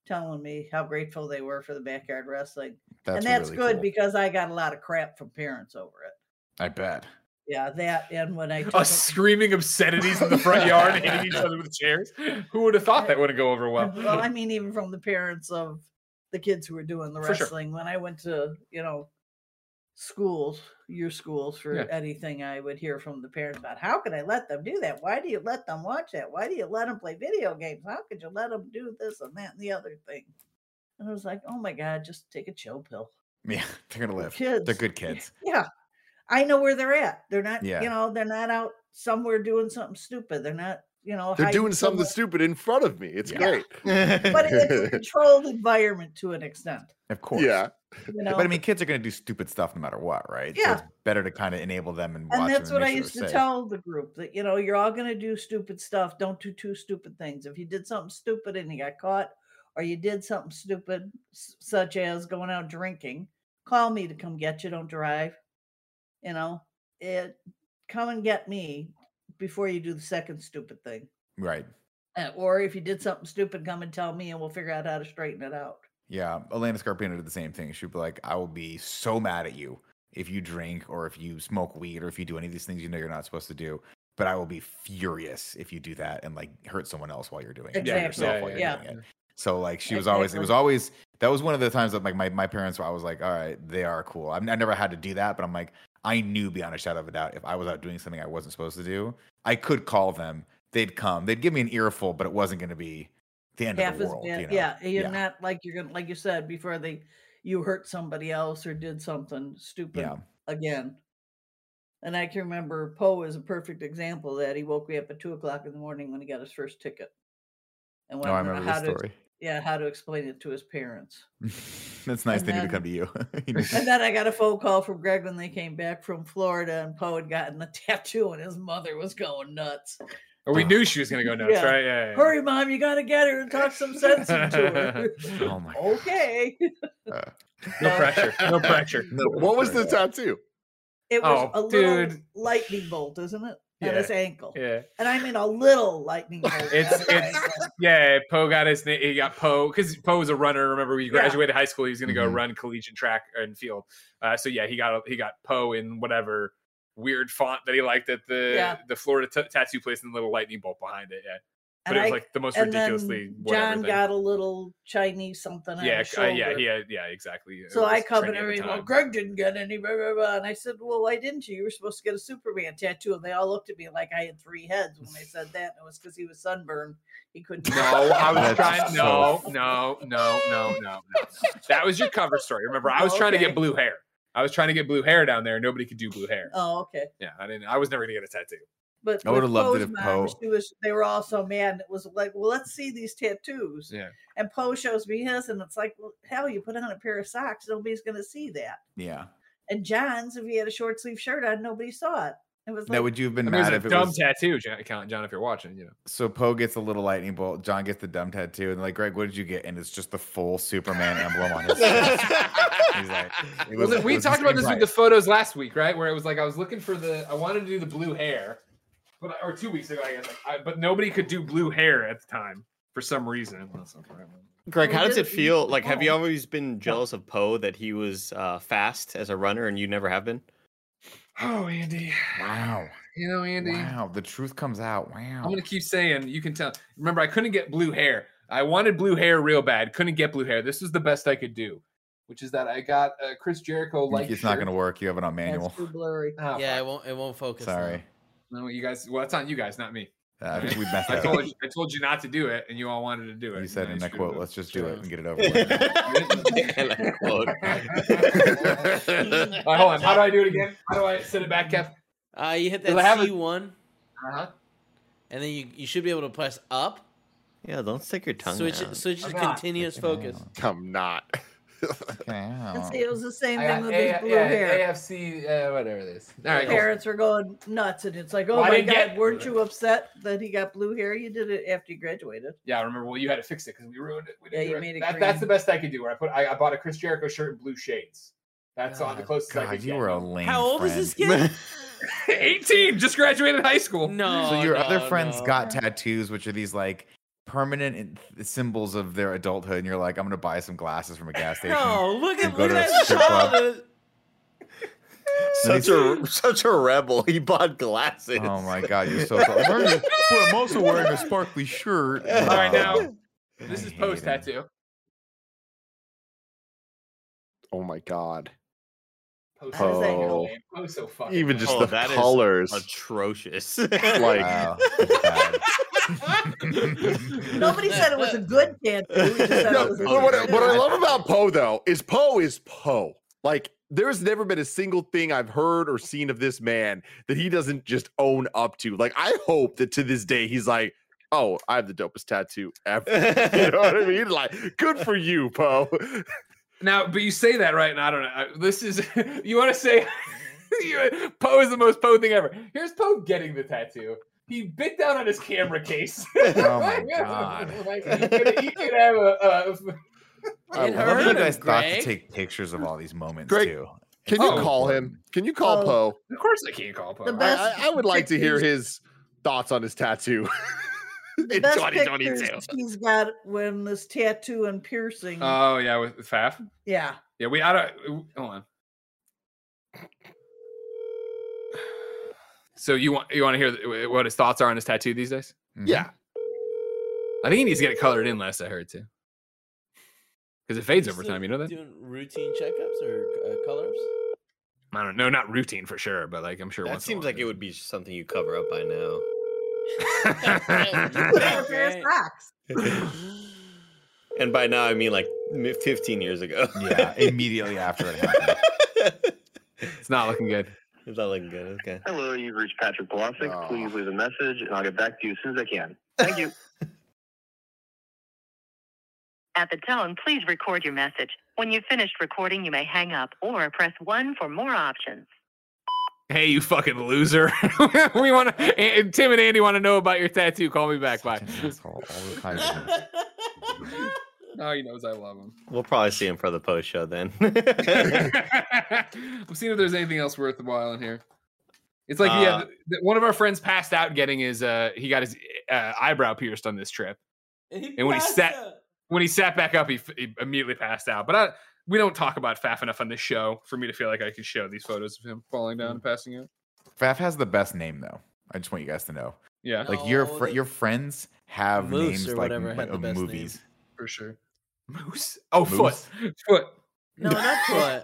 telling me how grateful they were for the backyard wrestling. That's and that's really good cool. because I got a lot of crap from parents over it. I bet. Yeah, that and when I took Us screaming obscenities in the front yard, hitting each other with chairs. Who would have thought that wouldn't go over well? well, I mean, even from the parents of the kids who were doing the For sure. wrestling. When I went to, you know, schools, your schools for Yeah. anything, I would hear from the parents about how could I let them do that? Why do you let them watch that? Why do you let them play video games? How could you let them do this and that and the other thing? And I was like, oh my God, just take a chill pill. Yeah, they're gonna live. Kids. They're good kids. Yeah. I know where they're at. They're not, Yeah. you know, they're not out somewhere doing something stupid. They're not, you know, They're doing something somewhere- stupid in front of me. It's Yeah. great. but it's a controlled environment to an extent. Of course. Yeah. You know, But I mean, kids are going to do stupid stuff no matter what, right? So Yeah. it's better to kind of enable them and watch and that's them what I used to safe. tell the group that you know you're all going to do stupid stuff. Don't do two stupid things. If you did something stupid and you got caught, or you did something stupid such as going out drinking, call me to come get you. Don't drive. You know, it come and get me before you do the second stupid thing. Right. Uh, or if you did something stupid, come and tell me, and we'll figure out how to straighten it out. Yeah. Elena Scarpino did the same thing. She'd be like, I will be so mad at you if you drink or if you smoke weed or if you do any of these things you know you're not supposed to do. But I will be furious if you do that and like hurt someone else while you're doing it. Exactly. yourself Yeah, while yeah, you're yeah. doing it. So like she was always, it was always, that was one of the times that like my, my parents, I was like, all right, they are cool. I, I never had to do that, but I'm like, I knew beyond a shadow of a doubt if I was out doing something I wasn't supposed to do, I could call them. They'd come. They'd give me an earful, but it wasn't going to be the end half of the world. bad. you know? Yeah, you're Yeah. not like you're gonna like you said before they you hurt somebody else or did something stupid Yeah. again. And I can remember Poe is a perfect example of that. He woke me up at two o'clock in the morning when he got his first ticket. And Oh, I to remember how this to story. Yeah, how to explain it to his parents. That's nice. And They need to come to you. You need to- And then I got a phone call from Greg when they came back from Florida and Poe had gotten a tattoo and his mother was going nuts. Or we knew she was going to go nuts, Yeah. right? Yeah. yeah, yeah. Hurry, mom, you gotta get her and talk some sense into her. oh my. okay. Uh, No pressure. No pressure. no What was the tattoo? It was Oh, a little dude. lightning bolt, isn't it? At Yeah, his ankle. Yeah. And I mean a little lightning bolt. It's- it's- Yeah, Poe got his name. He got Poe because Poe was a runner. Remember, we Yeah. graduated high school. He was going to go Mhm. run collegiate track and field. Uh, so yeah, he got he got Poe in whatever weird font that he liked at the Yeah. the Florida t- tattoo place and the little lightning bolt behind it. Yeah, but And it was I- like the most and then ridiculously John thing. got a little Chinese something on yeah, his uh, yeah, shoulder. he had, yeah, exactly. It So I was come trendy and at well. Greg didn't get any, blah, blah, blah. And I said, well, why didn't you? You were supposed to get a Superman tattoo. And they all looked at me like I had three heads when they said that. And it was because he was sunburned. He couldn't. No, I was trying. No, no, no, no, no, no. That was your cover story. Remember, I was Oh, trying to get blue hair. I was trying to get blue hair down there. Nobody could do blue hair. Oh, okay. Yeah, I didn't. I was never gonna get a tattoo. But I would've loved it if mom, Poe- She was. They were all so mad. It was like, well, let's see these tattoos. Yeah. And Poe shows me his, and it's like, well, hell, you put on a pair of socks, nobody's going to see that. Yeah. And John's, if he had a short sleeve shirt on, nobody saw it. It was Now, like, would you have I been mean, it was mad a if it dumb was tattoo, John, John. If you're watching, you know. so Poe gets a little lightning bolt, John gets the dumb tattoo, and like Greg, what did you get? And it's just the full Superman emblem on his chest. He's like, it Well, we it was the talked about same this with the photos last week, right? Where it was like I was looking for the. I wanted to do the blue hair, but or two weeks ago, I guess. I, but nobody could do blue hair at the time for some reason. Well, that's not right. Greg, how does it feel? Like, have you always been jealous of Poe that he was uh, fast as a runner and you never have been? Oh, Andy. Wow. You know, Andy. Wow. The truth comes out. Wow. I'm gonna keep saying you can tell. Remember, I couldn't get blue hair. I wanted blue hair real bad. Couldn't get blue hair. This was the best I could do, which is that I got uh, Chris Jericho like. it's not going to work. You have it on manual. that's too blurry. Oh, yeah, it won't. It won't focus. now. Sorry. No, you guys. Well, it's on you guys, not me. Uh, I think we messed I up. told you. I told you not to do it, and you all wanted to do it. You said then in that quote, it let's just do it and get it over with. And I quote. All right, hold on. How do I do it again? How do I send it back, Kev? Uh, you hit Does that it have a- C one, Uh-huh. and then you, you should be able to press up. yeah, don't stick your tongue Switch out. switch to I'm not. continuous focus. out. I'm not. Okay, And see, it was the same I thing with A- his blue yeah, hair. AFC, uh, whatever it is. All right, cool. Parents were going nuts, and it's like, oh Well, my god, get- weren't you upset that he got blue hair? You did it after you graduated. Yeah, I remember. Well, you had to fix it because we ruined it. We Yeah, didn't do you it. made it That, that's the best I could do. Where I put, I, I bought a Chris Jericho shirt in blue shades. That's on the God, closest I God, could you get. were a lame How old friend. is this kid? 18, just graduated high school. no. So your other friends no. got tattoos, which are these like permanent symbols of their adulthood, and you're like, I'm gonna buy some glasses from a gas station. No, look at go look at that strip child. such a such a rebel. He bought glasses. Oh my god, you're so. I'm, a- well, I'm also wearing a sparkly shirt. All right, now this I is post tattoo. Oh my god. Post How does that tattoo. go? man. Post so fucking. Even just Oh, the that is colors. Atrocious. like Wow, that's bad. Nobody said it was a good tattoo. We just said No, it was a but what, good I- what I love about Poe though is Poe is Poe. Like there's never been a single thing I've heard or seen of this man that he doesn't just own up to. Like I hope that to this day he's like, oh, I have the dopest tattoo ever. you know what I mean? Like, good for you, Poe. Now, but you say that right, and I don't know. This is you want to say Poe is the most Poe thing ever. Here's Poe getting the tattoo. He bit down on his camera case. Oh my God. like, you could, he could have a. a I It I love you guys him, thought to take pictures of all these moments Greg, too. Can you Oh. call him? Can you call Oh. Poe? of course, I can't call Poe. The I, best I, I would like to hear his thoughts on his tattoo. The best 2022. pictures he's got when this tattoo and piercing. Oh yeah, with with Faf. yeah. Yeah, we oughta hold on. So you want you want to hear what his thoughts are on his tattoo these days? Mhm. Yeah. I think he needs to get it colored in. Last I heard too, because it fades over time. You know that? Doing routine checkups or uh, colors. I don't know, not routine for sure, but like I'm sure. that once in a seems while like it would be something you cover up by now. Put on a pair of Right. socks. and by now, I mean like 15 years ago. Yeah, immediately after it happened. It's not looking good. It's not looking good. Okay. Hello, you've reached Patrick Polosic. Oh. Please leave a message and I'll get back to you as soon as I can. Thank you. At the tone, please record your message. When you've finished recording, you may hang up or press 1 for more options. Hey, you fucking loser! we want to. Tim and Andy want to know about your tattoo. Call me back. Bye. Such an asshole all the time. Oh, he knows I love him. We'll probably see him for the post show then. I'm seeing if there's anything else worthwhile in here. It's like yeah, Uh, th- th- one of our friends passed out getting his uh he got his uh, eyebrow pierced on this trip. And when he sat- out. When he sat back up, he, f- he immediately passed out. But I, we don't talk about Faf enough on this show for me to feel like I could show these photos of him falling down and passing out. Faf has the best name though. I just want you guys to know. Yeah, Like your fr- your friends have Moose names or like whatever m- had the best name. movies. for sure. Moose. Oh, Moose? foot. Foot. No, not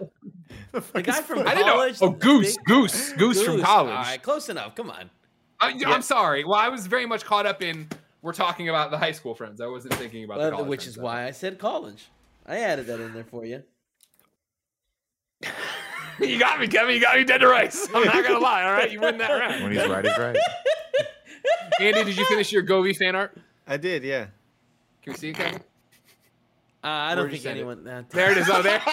Foot. The guy from I didn't know. college. Oh, Goose. big- Goose. Goose from college. All right, close enough. Come on. Uh, I, I'm sorry. Well, I was very much caught up in we're talking about the high school friends. I wasn't thinking about the Well, college which friends is at why I said college. I added that in there for you. you got me, Kevin. You got me dead to rights. I'm not gonna lie. All right, you win that round. When he's right, he's right. Andy, did you finish your Govee fan art? I did, yeah. Can we see it, Kevin? Uh, I don't Where'd think send it? anyone. Uh, There it is. Oh, there.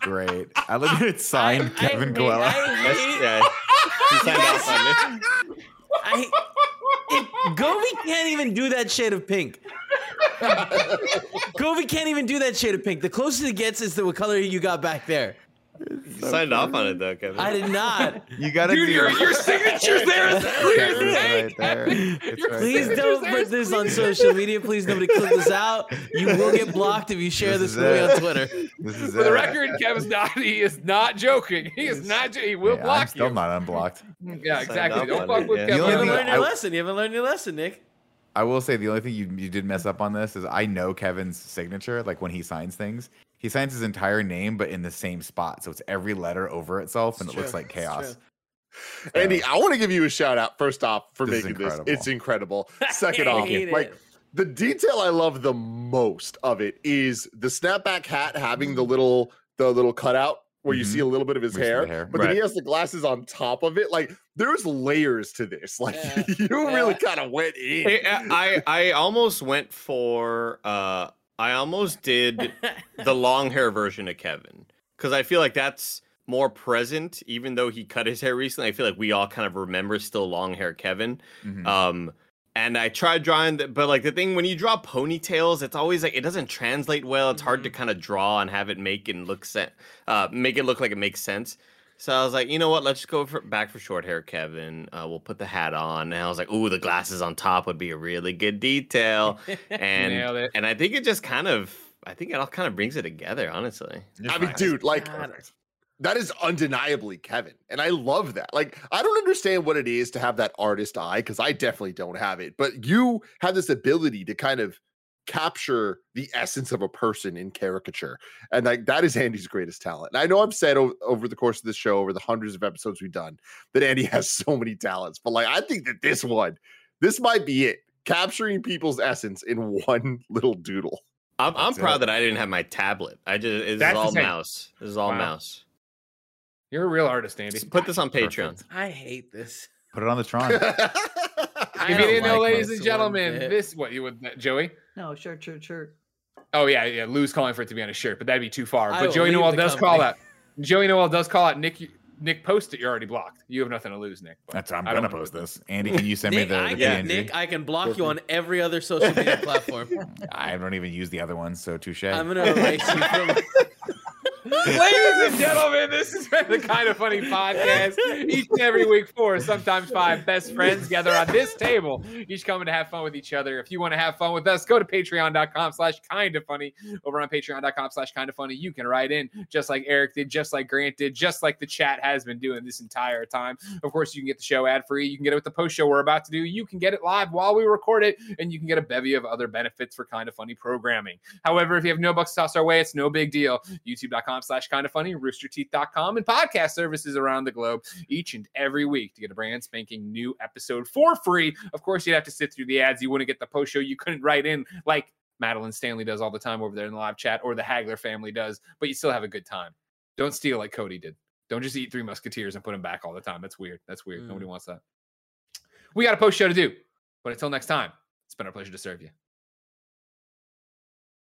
Great. I look at it signed I- I Kevin hate- Coello. I hate- yeah. He signed off on it. I, it, Govee can't even do that shade of pink. Govee can't even do that shade of pink. The closest it gets is the what color you got back there. He signed off on it though, Kevin. I did not. You gotta Dude, do your, your signature's there as clear as It's day. right there. It's right Please there. don't put this on social media. Please nobody click this out. You will get blocked if you share This this, is with me it. on Twitter. This is For the record, Kevin's not. He is not joking. He is not. jo- He will Hey, block I'm still you. not unblocked. Mm, yeah, exactly. off Don't on fuck it, with yeah. The You haven't thing learned I- your lesson. You haven't learned your lesson, Nick. I will say the only thing you you did mess up on this is I know Kevin's signature. Like when he signs things, he signs his entire name, but in the same spot. So it's every letter over itself, and It's it looks like chaos. true. Andy, I want to give you a shout out first off for This making this. It's incredible. Second off, hate like the detail I love the most of it is the snapback hat having the little the little cutout where you Mhm. see a little bit of his We see hair, hair. but then he has the glasses on top of it. Like there's layers to this. Like Yeah. you really kind of went in. Hey, I I almost went for uh I almost did the long hair version of Kevin because I feel like that's more present even though he cut his hair recently. I feel like we all kind of remember still long hair Kevin. Mhm. Um and I tried drawing the, but like the thing when you draw ponytails, it's always like it doesn't translate well. It's hard to kind of draw and have it make and look set, uh, make it look like it makes sense. So I was like, you know what? Let's go for, back for short hair, Kevin. Uh, we'll put the hat on, and I was like, ooh, the glasses on top would be a really good detail. And Nailed it. and I think it just kind of, I think it all kind of brings it together, honestly. I mean, dude, like God. that is undeniably Kevin. And I love that. Like, I don't understand what it is to have that artist eye because I definitely don't have it, but you have this ability to kind of capture the essence of a person in caricature. And like that is Andy's greatest talent. And I know I've said o- over the course of the show, over the hundreds of episodes we've done, that Andy has so many talents. But like, I think that this one, this might be it. Capturing people's essence in one little doodle. I'm, I'm proud it. that I didn't have my tablet. I just this That's is all same. mouse. This is all Wow. mouse. You're a real artist, Andy. Put this on Patreon. Perfect. I hate this. Put it on the Tron. If you don't didn't know, ladies and gentlemen, bit. this what you would Joey. No, shirt, shirt, shirt. Oh yeah, yeah. Lou's calling for it to be on a shirt, but that'd be too far. I But Joey leave Noelle the does call company. out. Joey Noelle does call out Nick. Nick, post it. You're already blocked. You have nothing to lose, Nick. but That's I'm I gonna post this. Andy, can you send Nick, me the, I the can, PNG? Nick, I can block you on every other social media platform. I don't even use the other ones, so touche. I'm gonna erase you from. Ladies and gentlemen, this has been the kind of funny podcast. Each and every week, four, sometimes five best friends gather on this table, each coming to have fun with each other. If you want to have fun with us, go to patreon.com slash kind of funny. Over on patreon.com slash kind of funny, you can write in just like Eric did, just like Grant did, just like the chat has been doing this entire time. Of course, you can get the show ad free. You can get it with the post show we're about to do. You can get it live while we record it, and you can get a bevy of other benefits for kind of funny programming. However, if you have no bucks to toss our way, it's no big deal. YouTube.com slash kind of funny, roosterteeth.com, and podcast services around the globe each and every week to get a brand spanking new episode for free. Of course, you'd have to sit through the ads. You wouldn't get the post show. You couldn't write in like Madeline Stanley does all the time over there in the live chat or the Hagler family does, but you still have a good time. Don't steal like Cody did. Don't just eat three musketeers and put them back all the time. That's weird. That's weird. Mm. Nobody wants that. We got a post show to do. But until next time, it's been our pleasure to serve you.